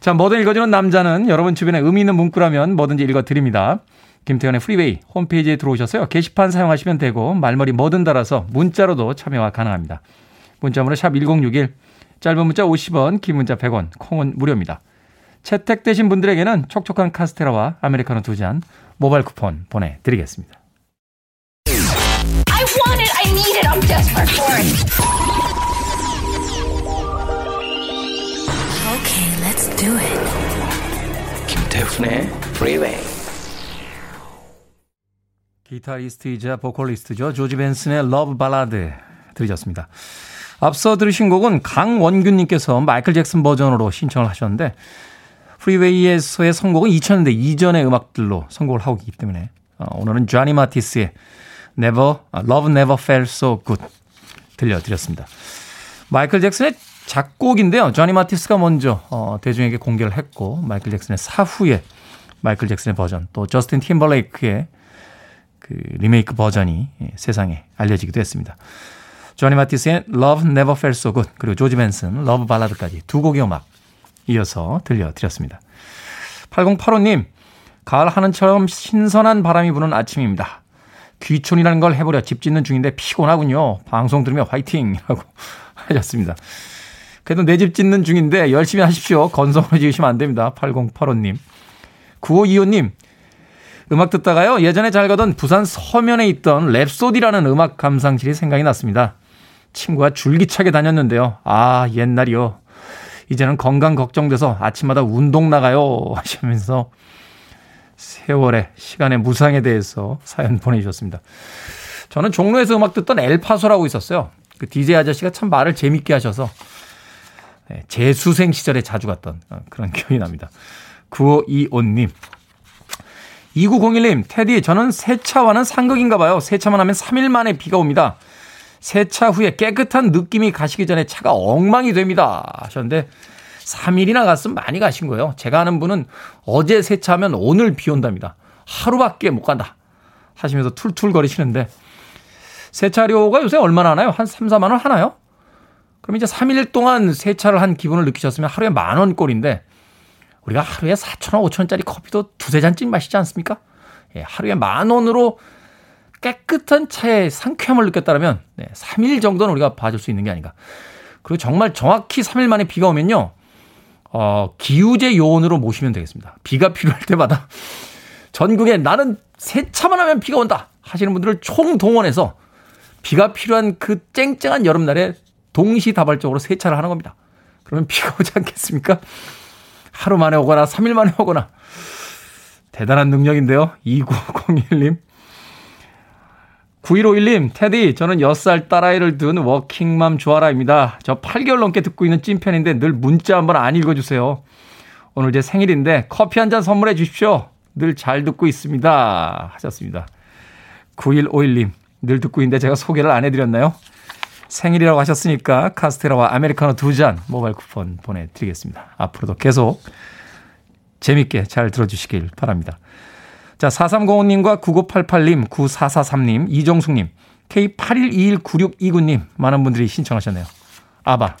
자, 뭐든 읽어주는 남자는 여러분 주변에 의미 있는 문구라면 뭐든지 읽어드립니다. 김태훈의 프리웨이 홈페이지에 들어오셔서요. 게시판 사용하시면 되고 말머리 뭐든 달아서 문자로도 참여가 가능합니다. 문자번호 샵 1061, 짧은 문자 50원, 긴 문자 100원, 콩은 무료입니다. 채택되신 분들에게는 촉촉한 카스테라와 아메리카노 두 잔 모바일 쿠폰 보내드리겠습니다. I want it. I need it. I'm desperate for it. Okay, let's do it. 김태훈의 Freeway. 기타리스트이자 보컬리스트죠. 조지 벤슨의 Love Ballad 들으셨습니다. 앞서 들으신 곡은 강원균님께서 마이클 잭슨 버전으로 신청을 하셨는데 프리웨이에서의 선곡은 2000년대 이전의 음악들로 선곡을 하고 있기 때문에 어, 오늘은 쟈니 마티스의 Never, Love Never Felt So Good 들려드렸습니다. 마이클 잭슨의 작곡인데요. 쟈니 마티스가 먼저 어, 대중에게 공개를 했고 마이클 잭슨의 사후에 마이클 잭슨의 버전 또 저스틴 팀벌레이크의 그 리메이크 버전이 세상에 알려지기도 했습니다. 조니 마티스의 Love Never Felt So Good 그리고 조지 벤슨 Love Ballad까지 두 곡의 음악 이어서 들려드렸습니다. 8085님 가을 하늘처럼 신선한 바람이 부는 아침입니다. 귀촌이라는 걸 해보려 집 짓는 중인데 피곤하군요. 방송 들으며 화이팅이라고 하셨습니다. 그래도 내 집 짓는 중인데 열심히 하십시오. 건성으로 지으시면 안 됩니다. 8085님. 9525님 음악 듣다가요, 예전에 잘 가던 부산 서면에 있던 랩소디라는 음악 감상실이 생각이 났습니다. 친구가 줄기차게 다녔는데요. 아, 옛날이요. 이제는 건강 걱정돼서 아침마다 운동 나가요. 하시면서 세월의 시간의 무상에 대해서 사연 보내주셨습니다. 저는 종로에서 음악 듣던 엘파소라고 있었어요. 그 DJ 아저씨가 참 말을 재밌게 하셔서 네, 재수생 시절에 자주 갔던 그런 기억이 납니다. 9525님. 2901님, 테디, 저는 세차와는 상극인가 봐요. 세차만 하면 3일 만에 비가 옵니다. 세차 후에 깨끗한 느낌이 가시기 전에 차가 엉망이 됩니다. 하셨는데, 3일이나 갔으면 많이 가신 거예요. 제가 아는 분은 어제 세차하면 오늘 비 온답니다. 하루밖에 못 간다. 하시면서 툴툴거리시는데, 세차료가 요새 얼마나 하나요? 한 3, 4만 원 하나요? 그럼 이제 3일 동안 세차를 한 기분을 느끼셨으면 하루에 만원 꼴인데, 우리가 하루에 4천원, 5천원짜리 커피도 두세 잔쯤 마시지 않습니까? 예, 하루에 만 원으로 깨끗한 차의 상쾌함을 느꼈다면 네, 3일 정도는 우리가 봐줄 수 있는 게 아닌가. 그리고 정말 정확히 3일 만에 비가 오면요. 어, 기우제 요원으로 모시면 되겠습니다. 비가 필요할 때마다 전국에 나는 세차만 하면 비가 온다 하시는 분들을 총동원해서 비가 필요한 그 쨍쨍한 여름날에 동시다발적으로 세차를 하는 겁니다. 그러면 비가 오지 않겠습니까? 하루 만에 오거나 3일 만에 오거나 대단한 능력인데요. 2901님. 9151님, 테디, 저는 6살 딸아이를 둔 워킹맘 주아라입니다. 저 8개월 넘게 듣고 있는 찐팬인데 늘 문자 한번 안 읽어주세요. 오늘 제 생일인데 커피 한 잔 선물해 주십시오. 늘 잘 듣고 있습니다. 하셨습니다. 9151님, 늘 듣고 있는데 제가 소개를 안 해드렸나요? 생일이라고 하셨으니까 카스테라와 아메리카노 두 잔 모바일 쿠폰 보내드리겠습니다. 앞으로도 계속 재밌게 잘 들어주시길 바랍니다. 자, 4305님과 9988님, 9443님, 이정숙님, K81219629님, 많은 분들이 신청하셨네요. 아바,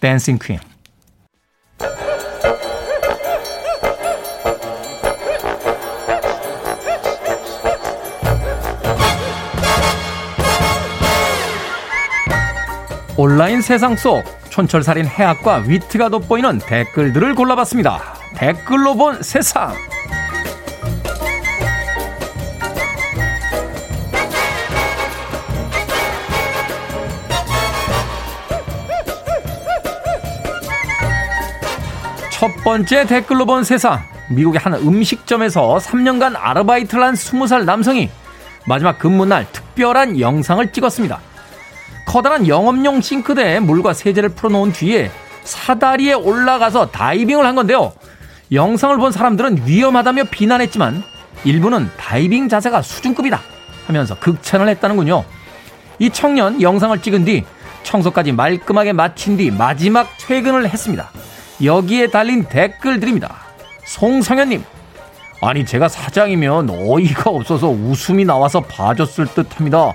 댄싱 퀸. 온라인 세상 속 촌철살인 해학과 위트가 돋보이는 댓글들을 골라봤습니다. 댓글로 본 세상. 첫 번째 댓글로 본 세상. 미국의 한 음식점에서 3년간 아르바이트를 한 20살 남성이 마지막 근무날 특별한 영상을 찍었습니다. 커다란 영업용 싱크대에 물과 세제를 풀어놓은 뒤에 사다리에 올라가서 다이빙을 한 건데요. 영상을 본 사람들은 위험하다며 비난했지만 일부는 다이빙 자세가 수준급이다 하면서 극찬을 했다는군요. 이 청년 영상을 찍은 뒤 청소까지 말끔하게 마친 뒤 마지막 퇴근을 했습니다. 여기에 달린 댓글들입니다. 송성현님, 아니 제가 사장이면 어이가 없어서 웃음이 나와서 봐줬을 듯합니다.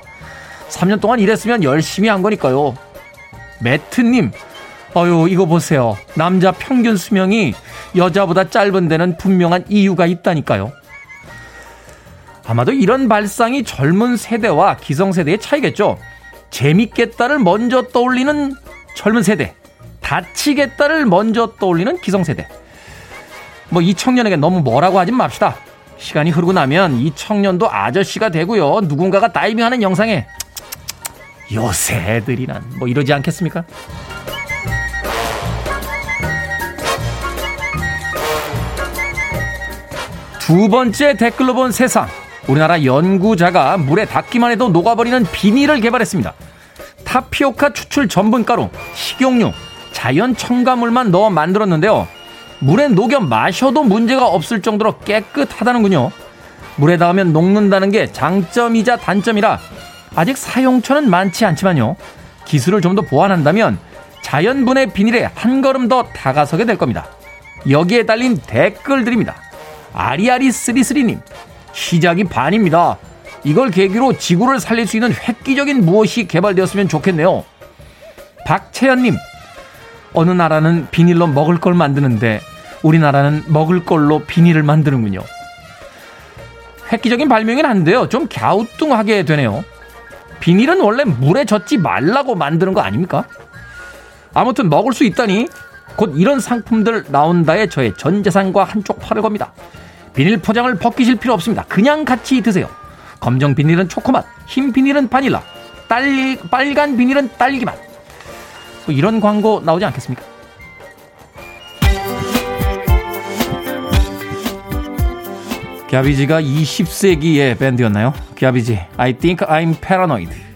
3년 동안 일했으면 열심히 한 거니까요. 매트님, 어유 이거 보세요. 남자 평균 수명이 여자보다 짧은 데는 분명한 이유가 있다니까요. 아마도 이런 발상이 젊은 세대와 기성세대의 차이겠죠. 재밌겠다를 먼저 떠올리는 젊은 세대, 다치겠다를 먼저 떠올리는 기성세대. 뭐 이 청년에게 너무 뭐라고 하진 맙시다. 시간이 흐르고 나면 이 청년도 아저씨가 되고요. 누군가가 다이빙하는 영상에 요새 애들이란 뭐 이러지 않겠습니까? 두 번째 댓글로 본 세상. 우리나라 연구자가 물에 닿기만 해도 녹아버리는 비닐을 개발했습니다. 타피오카 추출 전분가루, 식용유, 자연 첨가물만 넣어 만들었는데요. 물에 녹여 마셔도 문제가 없을 정도로 깨끗하다는군요. 물에 닿으면 녹는다는 게 장점이자 단점이라 아직 사용처는 많지 않지만요. 기술을 좀 더 보완한다면 자연분해 비닐에 한 걸음 더 다가서게 될 겁니다. 여기에 달린 댓글들입니다. 아리아리 쓰리쓰리님 시작이 반입니다. 이걸 계기로 지구를 살릴 수 있는 획기적인 무엇이 개발되었으면 좋겠네요. 박채연님, 어느 나라는 비닐로 먹을 걸 만드는데 우리나라는 먹을 걸로 비닐을 만드는군요. 획기적인 발명이긴 한데요. 좀 갸우뚱하게 되네요. 비닐은 원래 물에 젖지 말라고 만드는 거 아닙니까? 아무튼 먹을 수 있다니 곧 이런 상품들 나온다에 저의 전 재산과 한쪽 팔을 겁니다. 비닐 포장을 벗기실 필요 없습니다. 그냥 같이 드세요. 검정 비닐은 초코맛, 흰 비닐은 바닐라, 딸, 빨간 비닐은 딸기맛. 뭐 이런 광고 나오지 않겠습니까? 갸비지가 20세기의 밴드였나요? 갸비지, I think I'm paranoid.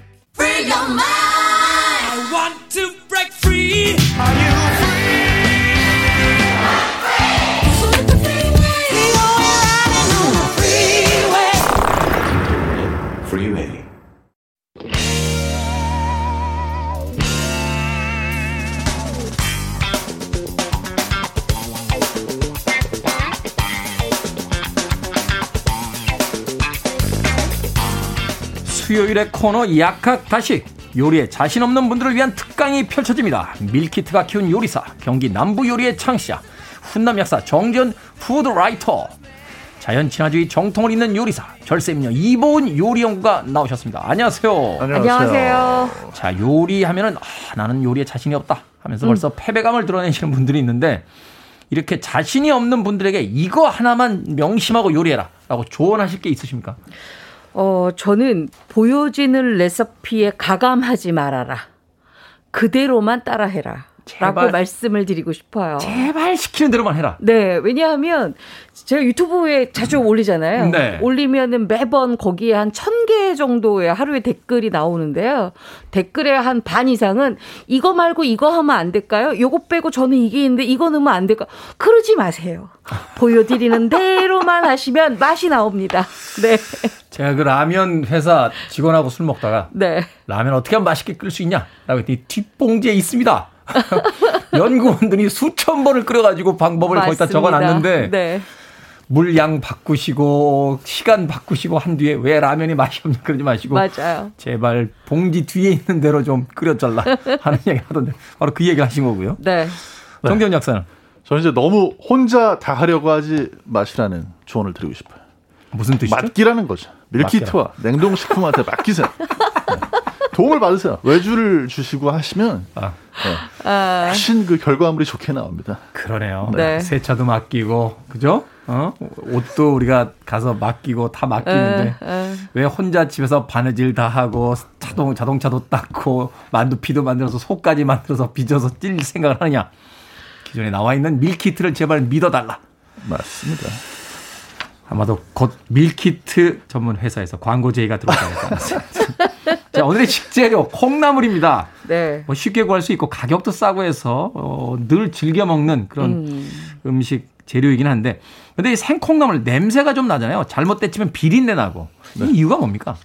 수요일의 코너 약학다식 요리에 자신 없는 분들을 위한 특강이 펼쳐집니다. 밀키트가 키운 요리사 경기 남부 요리의 창시자 훈남 약사 정재훈 food writer 자연 친화주의 정통을 잇는 요리사 절세미녀 이보은 요리연구가 나오셨습니다. 안녕하세요. 안녕하세요. 자 요리하면은 아, 나는 요리에 자신이 없다 하면서 벌써 패배감을 드러내시는 분들이 있는데 이렇게 자신이 없는 분들에게 이거 하나만 명심하고 요리해라 라고 조언하실 게 있으십니까? 어, 저는 보여지는 레시피에 가감하지 말아라. 그대로만 따라해라. 제발. 라고 말씀을 드리고 싶어요. 제발 시키는 대로만 해라. 네, 왜냐하면 제가 유튜브에 자주 올리잖아요. 네. 올리면은 매번 거기에 한 천 개 정도의 하루에 댓글이 나오는데요. 댓글의 한 반 이상은 이거 말고 이거 하면 안 될까요? 요거 빼고 저는 이게 있는데 이거 넣으면 안 될까? 그러지 마세요. 보여드리는 대로만 하시면 맛이 나옵니다. 네. 제가 그 라면 회사 직원하고 술 먹다가 네. 라면 어떻게 하면 맛있게 끓일 수 있냐? 라고 했더니 뒷봉지에 있습니다. 연구원들이 수천 번을 끓여가지고 방법을 거의 다 맞습니다. 적어놨는데 네. 물량 바꾸시고 시간 바꾸시고 한 뒤에 왜 라면이 맛이 없냐 그러지 마시고 맞아요. 제발 봉지 뒤에 있는 대로 좀 끓여달라 하는 얘기 하던데 바로 그 얘기 하신 거고요. 네. 정대훈 약사는 저는 이제 너무 혼자 다 하려고 하지 마시라는 조언을 드리고 싶어요. 무슨 뜻이죠? 맡기라는 거죠. 밀키트와 냉동식품한테 맡기세요. 네. 도움을 받으세요. 외주를 주시고 하시면 아. 네. 아, 훨씬 그 결과물이 좋게 나옵니다. 그러네요. 네. 세차도 맡기고 그죠? 어? 옷도 우리가 가서 맡기고 다 맡기는데 에, 에. 왜 혼자 집에서 바느질 다 하고 자동 자동차도 닦고 만두피도 만들어서 속까지 만들어서 빚어서 찔 생각을 하느냐? 기존에 나와 있는 밀키트를 제발 믿어달라. 맞습니다. 아마도 곧 밀키트 전문 회사에서 광고 제의가 들어오지 않을까. 자, 오늘의 식재료 콩나물입니다. 네. 뭐 쉽게 구할 수 있고 가격도 싸고 해서 어, 늘 즐겨 먹는 그런 음. 식 재료이긴 한데 근데 이 생콩나물 냄새가 좀 나잖아요. 잘못 데치면 비린내 나고. 이 이유가 뭡니까?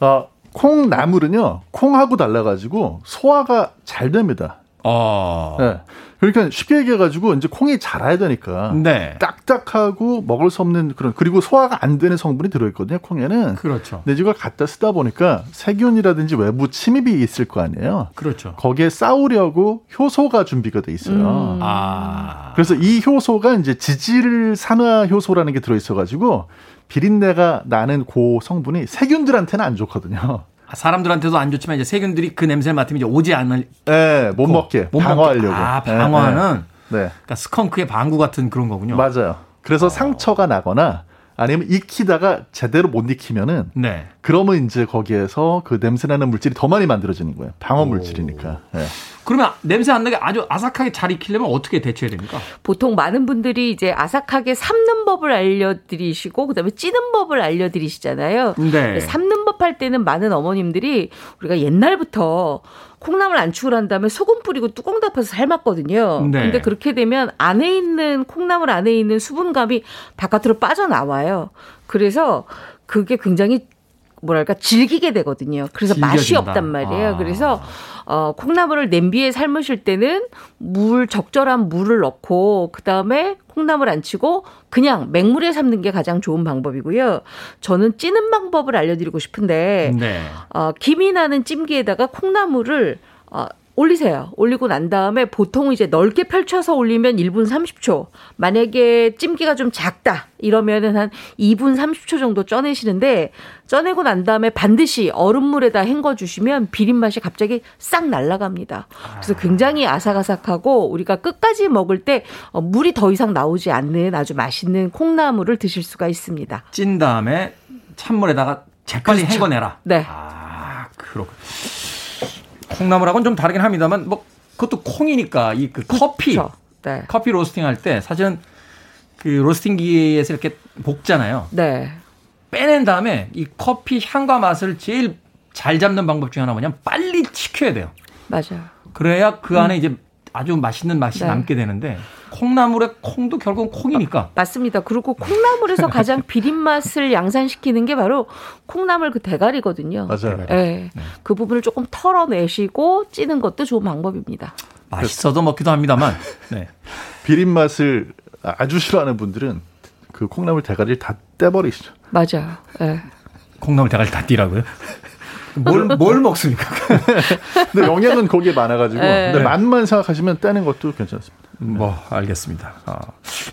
어, 콩나물은요, 콩하고 달라 가지고 소화가 잘 됩니다. 어. 네. 그러니까 쉽게 얘기해가지고 이제 콩이 자라야 되니까 네. 딱딱하고 먹을 수 없는 그런 그리고 소화가 안 되는 성분이 들어있거든요 콩에는. 그렇죠. 근데 이걸 갖다 쓰다 보니까 세균이라든지 외부 침입이 있을 거 아니에요. 그렇죠. 거기에 싸우려고 효소가 준비가 돼 있어요. 음. 아. 그래서 이 효소가 이제 지질 산화 효소라는 게 들어있어가지고 비린내가 나는 그 성분이 세균들한테는 안 좋거든요. 사람들한테도 안 좋지만 이제 세균들이 그 냄새를 맡으면 이제 오지 않을 네, 못 먹게 못 방어하려고. 아, 방어하는 네, 네. 그러니까 스컹크의 방구 같은 그런 거군요. 맞아요. 그래서 어. 상처가 나거나 아니면 익히다가 제대로 못 익히면은 네. 그러면 이제 거기에서 그 냄새나는 물질이 더 많이 만들어지는 거예요. 방어 물질이니까. 네. 그러면 냄새 안 나게 아주 아삭하게 잘 익히려면 어떻게 대처해야 됩니까? 보통 많은 분들이 이제 아삭하게 삶는 법을 알려드리시고 그다음에 찌는 법을 알려드리시잖아요. 네. 삶는 법할 때는 많은 어머님들이 우리가 옛날부터 콩나물 안축을 한 다음에 소금 뿌리고 뚜껑 덮어서 삶았거든요. 네. 근데 그렇게 되면 안에 있는 콩나물 안에 있는 수분감이 바깥으로 빠져나와요. 그래서 그게 굉장히 뭐랄까 질기게 되거든요. 그래서 맛이 질겨진다. 없단 말이에요. 아. 그래서 어 콩나물을 냄비에 삶으실 때는 물 적절한 물을 넣고 그 다음에 콩나물 안 치고 그냥 맹물에 삶는 게 가장 좋은 방법이고요. 저는 찌는 방법을 알려드리고 싶은데 네. 어, 김이 나는 찜기에다가 콩나물을 어, 올리세요. 올리고 난 다음에 보통 이제 넓게 펼쳐서 올리면 1분 30초. 만약에 찜기가 좀 작다. 이러면은 한 2분 30초 정도 쪄내시는데 쪄내고 난 다음에 반드시 얼음물에다 헹궈 주시면 비린 맛이 갑자기 싹 날아갑니다. 그래서 굉장히 아삭아삭하고 우리가 끝까지 먹을 때 어, 물이 더 이상 나오지 않는 아주 맛있는 콩나물을 드실 수가 있습니다. 찐 다음에 찬물에다가 재빨리 그렇죠. 헹궈내라. 네. 아, 그렇군. 콩나물하고는 좀 다르긴 합니다만 뭐 그것도 콩이니까 이 그 커피 그렇죠. 네. 커피 로스팅 할 때 사실은 그 로스팅기에서 이렇게 볶잖아요. 네. 빼낸 다음에 이 커피 향과 맛을 제일 잘 잡는 방법 중에 하나 뭐냐면 빨리 식혀야 돼요. 맞아요. 그래야 그 안에 이제 아주 맛있는 맛이 네. 남게 되는데 콩나물의 콩도 결국은 콩이니까 맞습니다. 그리고 콩나물에서 가장 비린 맛을 양산시키는 게 바로 콩나물 그 대가리거든요. 맞아요. 예. 그 부분을 조금 털어내시고 찌는 것도 좋은 방법입니다. 맛있어도 먹기도 합니다만 네. 비린 맛을 아주 싫어하는 분들은 그 콩나물 대가리를 다 떼버리시죠. 맞아요. 예. 콩나물 대가리 다 띠라고요? 뭘, 뭘 먹습니까? 근데 영양은 거기에 많아가지고. 네. 근데 맛만 생각하시면 떼는 것도 괜찮습니다. 뭐 알겠습니다. 어,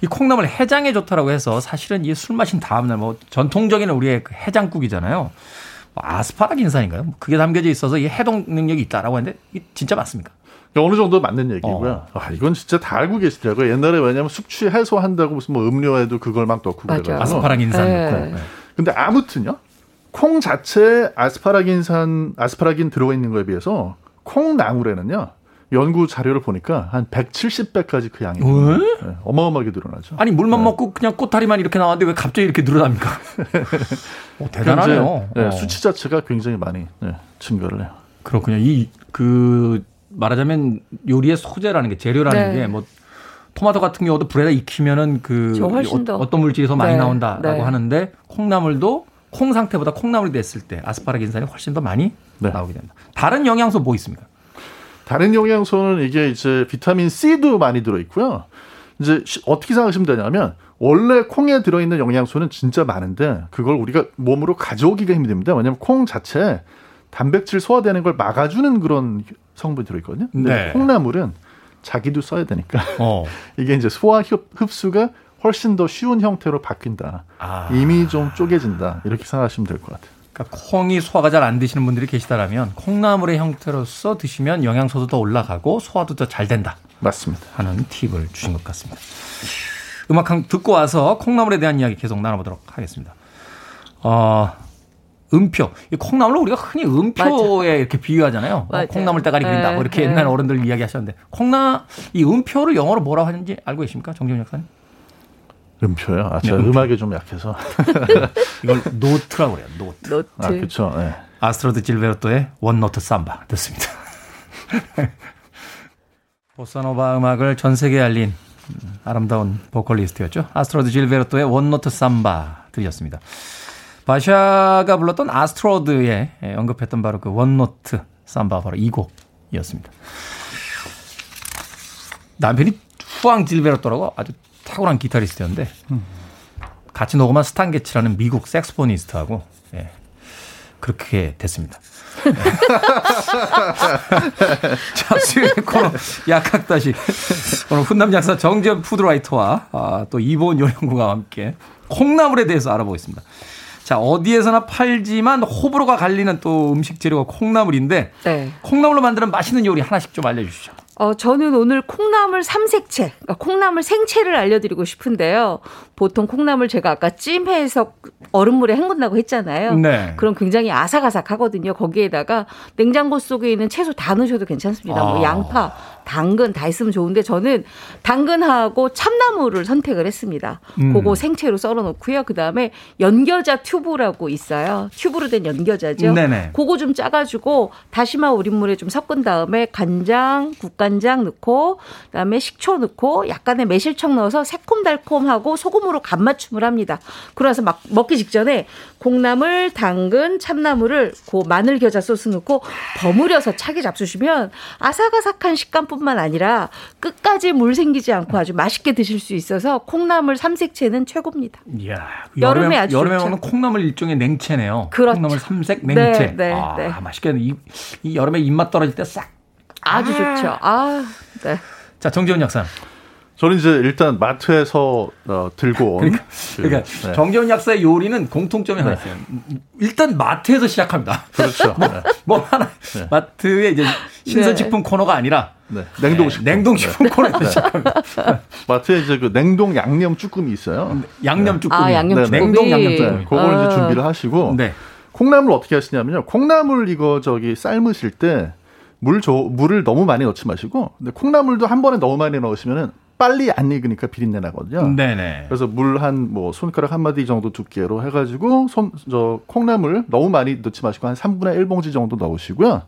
이 콩나물 해장에 좋다라고 해서 사실은 이 술 마신 다음날 뭐 전통적인 우리의 그 해장국이잖아요. 뭐 아스파라긴산인가요? 뭐 그게 담겨져 있어서 이 해독 능력이 있다라고 하는데 이게 진짜 맞습니까? 어느 정도 맞는 얘기고요. 아, 이건 진짜 다 알고 계시더라고요. 옛날에 왜냐면 숙취 해소한다고 무슨 뭐 음료에도 그걸 막 넣고. 그래가지고. 아스파라긴산. 네. 넣고. 네. 근데 아무튼요. 콩 자체에 아스파라긴산, 아스파라긴 들어가 있는 거에 비해서 콩 나물에는요. 연구 자료를 보니까 한 170배까지 그 양이 왜? 네, 어마어마하게 늘어나죠. 아니 물만 먹고 그냥 꼬다리만 이렇게 나왔는데 왜 갑자기 이렇게 늘어납니까? 오, 대단하네요. 네, 어. 수치 자체가 굉장히 많이 네, 증가를 해요. 그렇군요. 이 그 말하자면 요리의 소재라는 게 재료라는 네. 게뭐 토마토 같은 경우도 불에다 익히면은 그. 어, 어떤 물질이 더 많이 네, 나온다라고 네. 하는데 콩나물도 콩 상태보다 콩나물이 됐을 때 아스파라긴산이 훨씬 더 많이 네. 나오게 된다. 다른 영양소 뭐 있습니까? 다른 영양소는 이게 이제 비타민 C도 많이 들어 있고요. 이제 시- 어떻게 생각하시면 되냐면 원래 콩에 들어 있는 영양소는 진짜 많은데 그걸 우리가 몸으로 가져오기가 힘듭니다. 왜냐하면 콩 자체에 단백질 소화되는 걸 막아주는 그런 성분이 들어 있거든요. 근데 네. 콩나물은 자기도 써야 되니까 어. 이게 이제 소화 흡- 흡수가 훨씬 더 쉬운 형태로 바뀐다. 아. 이미 좀 쪼개진다. 이렇게 생각하시면 될 것 같아요. 그러니까 콩이 소화가 잘 안 되시는 분들이 계시다라면 콩나물의 형태로서 드시면 영양소도 더 올라가고 소화도 더 잘 된다 맞습니다. 하는 팁을 주신 것 같습니다. 음악 한 듣고 와서 콩나물에 대한 이야기 계속 나눠보도록 하겠습니다. 어, 음표. 이 콩나물을 우리가 흔히 음표에 이렇게 비유하잖아요. 뭐. 콩나물 대가리 그린다. 뭐 이렇게 네, 옛날 네. 어른들 이야기 하셨는데 콩나 이 음표를 영어로 뭐라고 하는지 알고 계십니까, 정재훈 약사님? 음표요. 아, 제가 네, 음표. 음악에 좀 약해서. 이걸 note라고 그래요. note. note. 아, 그렇죠. 네. 아스트로드 질베르토의 One Note Samba 듣습니다. 보사노바 음악을 전 세계에 알린 음, 아름다운 보컬리스트였죠. 아스트로드 질베르토의 One Note Samba 들렸습니다. 바샤가 불렀던 아스트로드에 예, 언급했던 바로 그 One Note Samba 바로 이 곡이었습니다. 남편이 후앙 질베르토라고 아주 탁월한 기타리스트였는데 같이 녹음한 스탄 게츠라는 미국 saxophonist하고 예, 그렇게 됐습니다. 네. 자, 수요일 코너 약학다식 오늘 훈남 약사 정재훈 food writer와 아, 또 이보은 요리연구가 함께 콩나물에 대해서 알아보겠습니다. 자, 어디에서나 팔지만 호불호가 갈리는 또 음식 재료가 콩나물인데 네. 콩나물로 만드는 맛있는 요리 하나씩 좀 알려주시죠. 어, 저는 오늘 콩나물 삼색채, 그러니까 콩나물 생채를 알려드리고 싶은데요. 보통 콩나물 제가 아까 찜해서 얼음물에 헹군다고 했잖아요. 네. 그럼 굉장히 아삭아삭하거든요. 거기에다가 냉장고 속에 있는 채소 다 넣으셔도 괜찮습니다. 뭐 아. 양파, 당근 다 있으면 좋은데 저는 당근하고 참나물을 선택을 했습니다. 음. 그거 생채로 썰어 놓고요. 그다음에 연겨자 튜브라고 있어요. 튜브로 된 연겨자죠. 네네. 그거 좀 짜가지고 다시마 우린물에 좀 섞은 다음에 간장, 국간장 넣고 그다음에 식초 넣고 약간의 매실청 넣어서 새콤달콤하고 소금으로 간 맞춤을 합니다. 그래서 막 먹기 직전에 콩나물, 당근, 참나물을 그 마늘 겨자 소스 넣고 버무려서 차게 잡수시면 아삭아삭한 식감뿐 만 아니라 끝까지 물 생기지 않고 아주 맛있게 드실 수 있어서 콩나물 삼색채는 최고입니다. 이야, 여름에 여름에, 아주 여름에. 먹는 콩나물 일종의 냉채네요. 그렇죠. 콩나물 삼색 네, 냉채. 네, 아, 네. 맛있겠네. 이, 이 여름에 입맛 떨어질 때 싹. 아주 좋죠. 아, 네. 자, 정재훈 약사. 저는 이제 일단 마트에서 어, 들고 온. 그러니까, 그, 그러니까 네. 정재훈 약사의 요리는 공통점이 하나 있어요. 일단 마트에서 시작합니다. 그렇죠. 네. 뭐 하나 마트에 이제 신선식품 코너가 아니라 네. 냉동식품. 네, 냉동식품 코너에서 네. 시작합니다. 마트에 이제 그 냉동 양념 쭈꾸미 있어요. 양념 쭈꾸미. 아, 양념 네, 쭈꾸미. 냉동 양념 네, 쭈꾸미. 그걸 아. 이제 준비를 하시고 네. 콩나물 어떻게 하시냐면요. 콩나물 이거 저기 삶으실 때물 줘, 물을 너무 많이 넣지 마시고 근데 콩나물도 한 번에 너무 많이 넣으시면은 빨리 안 익으니까 비린내 나거든요. 네네. 그래서 물 한 뭐 손가락 한 마디 정도 두께로 해가지고 손 저 콩나물 너무 많이 넣지 마시고 한 3분의 1 봉지 정도 넣으시고요.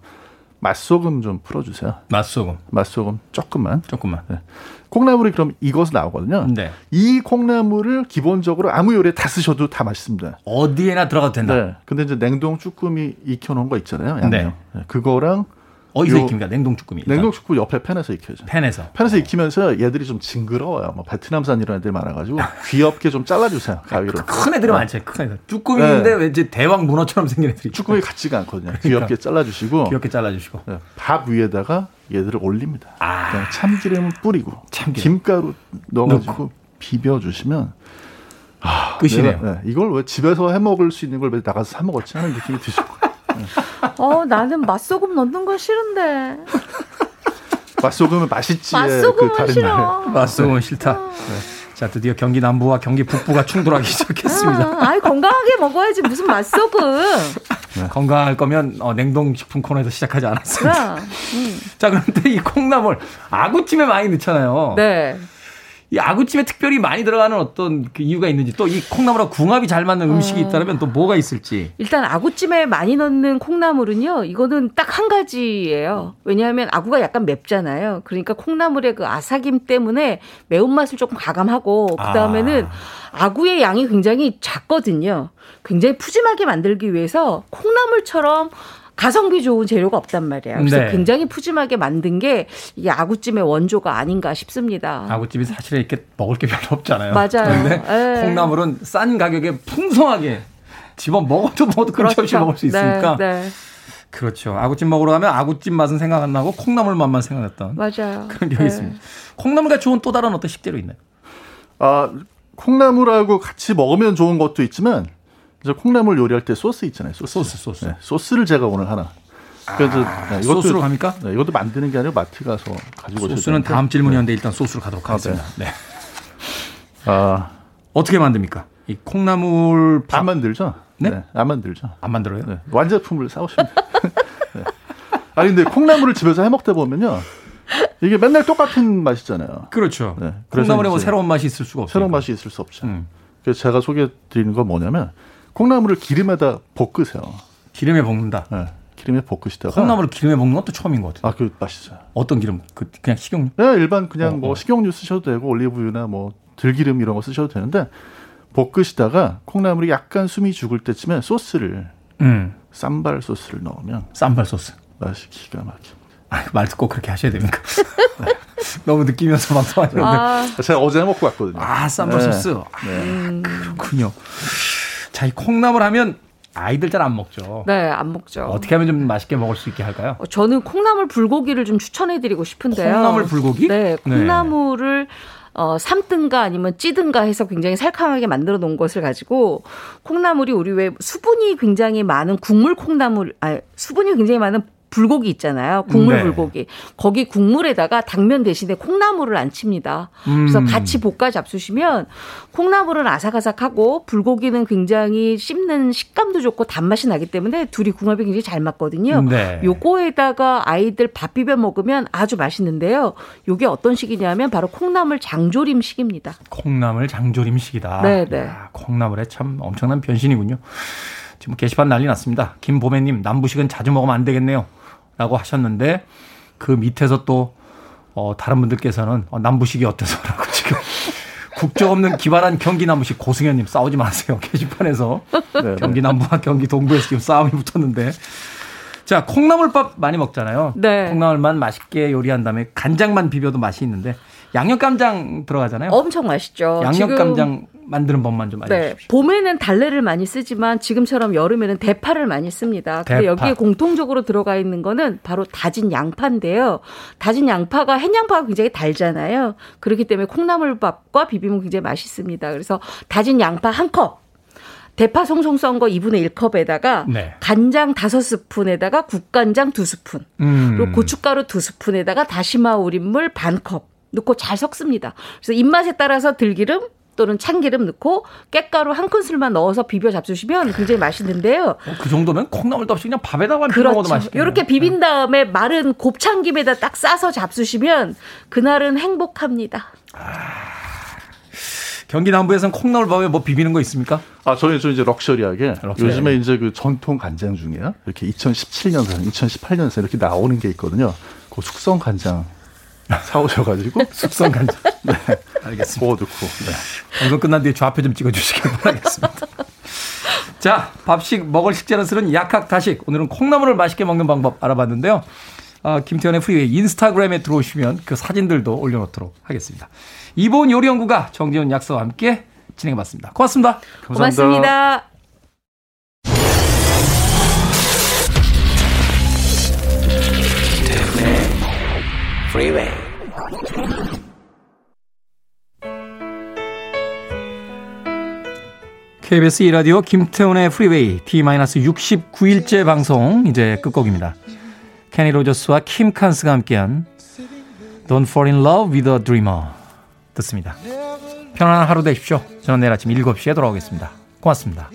맛소금 좀 풀어주세요. 맛소금 맛소금 조금만. 조금만. 콩나물이 그럼 익어서 나오거든요. 네. 이 콩나물을 기본적으로 아무 요리에 다 쓰셔도 다 맛있습니다. 어디에나 들어가도 된다. 네. 근데 이제 냉동 쭈꾸미 익혀놓은 거 있잖아요. 양념. 네. 네, 그거랑 어디서 요- 익힙니까? 냉동 쭈꾸미. 냉동 쭈꾸미 옆에 팬에서 익혀야죠. 팬에서. 팬에서 익히면서 얘들이 좀 징그러워요. 뭐 베트남산 이런 애들 많아가지고 귀엽게 좀 잘라주세요. 가위로. 큰 애들이 많죠. 큰 애들. 쭈꾸미인데 네. 왠지 대왕 문어처럼 생긴 애들이. 쭈꾸미 같지가 않거든요. 귀엽게 잘라주시고 귀엽게 잘라주시고. 네, 밥 위에다가 얘들을 올립니다. 그냥 참기름 뿌리고 아. 참기름. 김가루 넣어가지고 비벼주시면 아, 끝이네요. 내가, 네, 이걸 왜 집에서 해 먹을 수 있는 걸 왜 나가서 사 먹었지 하는 느낌이 드실 거예요. 어, 나는 맛소금 넣는 거 싫은데. 맛소금은 맛있지. 맛소금은 그 다른 싫어. 날. 맛소금은 싫다. 네. 자, 드디어 경기 남부와 경기 북부가 충돌하기 시작했습니다. 아, 아이, 건강하게 먹어야지. 무슨 맛소금. 건강할 거면 어, 냉동식품 코너에서 시작하지 않았습니다. 음. 자, 그런데 이 콩나물 아구찜에 많이 넣잖아요. 네. 이 아구찜에 특별히 많이 들어가는 어떤 그 이유가 있는지 또 이 콩나물하고 궁합이 잘 맞는 음식이 있다면 또 뭐가 있을지. 일단 아구찜에 많이 넣는 콩나물은요, 이거는 딱 한 가지예요. 왜냐하면 아구가 약간 맵잖아요. 그러니까 콩나물의 그 아삭임 때문에 매운맛을 조금 가감하고, 그 다음에는 아구의 양이 굉장히 작거든요. 굉장히 푸짐하게 만들기 위해서 콩나물처럼 가성비 좋은 재료가 없단 말이에요. 그래서 네. 굉장히 푸짐하게 만든 게이 아구찜의 원조가 아닌가 싶습니다. 아구찜이 사실 이렇게 먹을 게 별로 없잖아요. 맞아요. 그런데 예. 콩나물은 싼 가격에 풍성하게 집어 먹어도 먹어도 끊임없이 그렇죠. 먹을 수 있으니까. 네, 네. 그렇죠. 아구찜 먹으러 가면 아구찜 맛은 생각 안 나고 콩나물 맛만 생각났던 맞아요. 그런 기억이 네. 있습니다. 콩나물과 좋은 또 다른 어떤 식재료 있나요? 아, 콩나물하고 같이 먹으면 좋은 것도 있지만 이제 콩나물 요리할 때 소스 있잖아요. 소스. 소스, 소스. 네, 소스를 제가 오늘 하나. 그래서 네, 이것도- 소스로 갑니까? 네, 이것도 만드는 게 아니라 마트 가서 가지고 오셔야 소스는. 다음 질문이었는데 일단 소스로 가도록 하겠습니다. 네. 아, 어떻게 만듭니까? 이 콩나물 밥 안 만들죠? 네? 안 만들죠. 안 만들어요? 네, 완제품을 사오시면. 네. 아니 근데 콩나물을 집에서 해 먹다 보면요. 이게 맨날 똑같은 맛이잖아요. 그렇죠. 네, 콩나물에 뭐 새로운 맛이 있을 수가 없어요. 새로운 맛이 있을 수 없죠. 음. 그래서 제가 소개해 드리는 건 뭐냐면 콩나물을 기름에다 볶으세요. 기름에 볶는다. 네, 기름에 볶으시다가 콩나물을 기름에 볶는 것도 처음인 것 같아요. 아, 그 맛있어요. 어떤 기름? 그 그냥 식용유? 네, 일반 그냥 어, 뭐 어. 식용유 쓰셔도 되고 올리브유나 뭐 들기름 이런 거 쓰셔도 되는데 볶으시다가 콩나물이 약간 숨이 죽을 때쯤에 소스를 음. 쌈발 소스를 넣으면 쌈발 소스. 맛이 기가 막힙니다. 아, 말도 꼭 그렇게 하셔야 됩니까? 너무 느끼면서 방송하는데. 아, 제가 어제 해 먹고 왔거든요. 아, 쌈발 네. 소스. 음. 그렇군요. 자, 이 콩나물 하면 아이들 잘 안 먹죠. 네, 안 먹죠. 어떻게 하면 좀 맛있게 먹을 수 있게 할까요? 어, 저는 콩나물 불고기를 좀 추천해드리고 싶은데요. 콩나물 불고기? 네, 콩나물을 어, 삶든가 아니면 찌든가 해서 굉장히 살캉하게 만들어 놓은 것을 가지고 콩나물이 우리 왜 수분이 굉장히 많은 국물 콩나물, 아, 수분이 굉장히 많은 불고기 있잖아요. 국물 네. 불고기. 거기 국물에다가 당면 대신에 콩나물을 안 칩니다. 그래서 음. 같이 볶아 잡수시면 콩나물은 아삭아삭하고 불고기는 굉장히 씹는 식감도 좋고 단맛이 나기 때문에 둘이 궁합이 굉장히 잘 맞거든요. 네. 요거에다가 아이들 밥 비벼 먹으면 아주 맛있는데요. 요게 어떤 식이냐면 바로 콩나물 장조림식입니다. 콩나물 장조림식이다. 네, 네. 야, 콩나물에 참 엄청난 변신이군요. 지금 게시판 난리 났습니다. 김보배님, 남부식은 자주 먹으면 안 되겠네요. 라고 하셨는데, 그 밑에서 또, 어, 다른 분들께서는 어, 남부식이 어때서라고 지금. 국적 없는 기발한 경기 남부식 고승현님 싸우지 마세요. 게시판에서. 네, 경기 남부와 경기 동부에서 지금 싸움이 붙었는데. 자, 콩나물밥 많이 먹잖아요. 네. 콩나물만 맛있게 요리한 다음에 간장만 비벼도 맛이 있는데 양념 깜장 들어가잖아요. 엄청 맛있죠. 양념 지금 깜장 만드는 법만 좀 네, 알려주십시오. 봄에는 달래를 많이 쓰지만 지금처럼 여름에는 대파를 많이 씁니다. 근데 대파. 여기에 공통적으로 들어가 있는 거는 바로 다진 양파인데요. 다진 양파가 햇양파가 굉장히 달잖아요. 그렇기 때문에 콩나물밥과 비비면 굉장히 맛있습니다. 그래서 다진 양파 한 컵, 대파 송송 썬 거 2분의 1컵에다가 네. 간장 5스푼에다가 국간장 2스푼, 음. 그리고 고춧가루 2스푼에다가 다시마 우린물 반 컵 넣고 잘 섞습니다. 그래서 입맛에 따라서 들기름 또는 참기름 넣고 깻가루 한 큰술만 넣어서 비벼 잡수시면 굉장히 맛있는데요. 어, 그 정도면 콩나물도 없이 그냥 밥에다가 비벼 먹어도 그렇죠. 맛있겠네요. 이렇게 비빈 다음에 마른 곱창김에다 딱 싸서 잡수시면 그날은 행복합니다. 경기 남부에서는 콩나물밥에 뭐 비비는 거 있습니까? 아, 저희 좀 이제 럭셔리하게 럭셔리하게. 요즘에 이제 그 전통 간장 중에요. 이렇게 2017년생, 2018년생 이렇게 나오는 게 있거든요. 그 숙성 간장 사오셔가지고 숙성 간장. 네, 알겠습니다. 그거 넣고. 네. 방송 끝난 뒤에 좌표 좀 찍어주시길 바라겠습니다. 자, 밥식 먹을 식재는 쓰는 약학 다식. 오늘은 콩나물을 맛있게 먹는 방법 알아봤는데요. 아, 김태현의 프리웨이 인스타그램에 들어오시면 그 사진들도 올려놓도록 하겠습니다. 이본 요리연구가 정지훈 약사와 함께 진행해봤습니다. 고맙습니다. 고맙습니다. Freeway. KBS 2라디오 김태훈의 프리웨이 D-69일째 방송 이제 끝곡입니다. 케니 로저스와 킴 칸스가 함께한 Don't Fall in Love with a Dreamer 듣습니다. 편안한 하루 되십시오. 저는 내일 아침 7시에 돌아오겠습니다. 고맙습니다.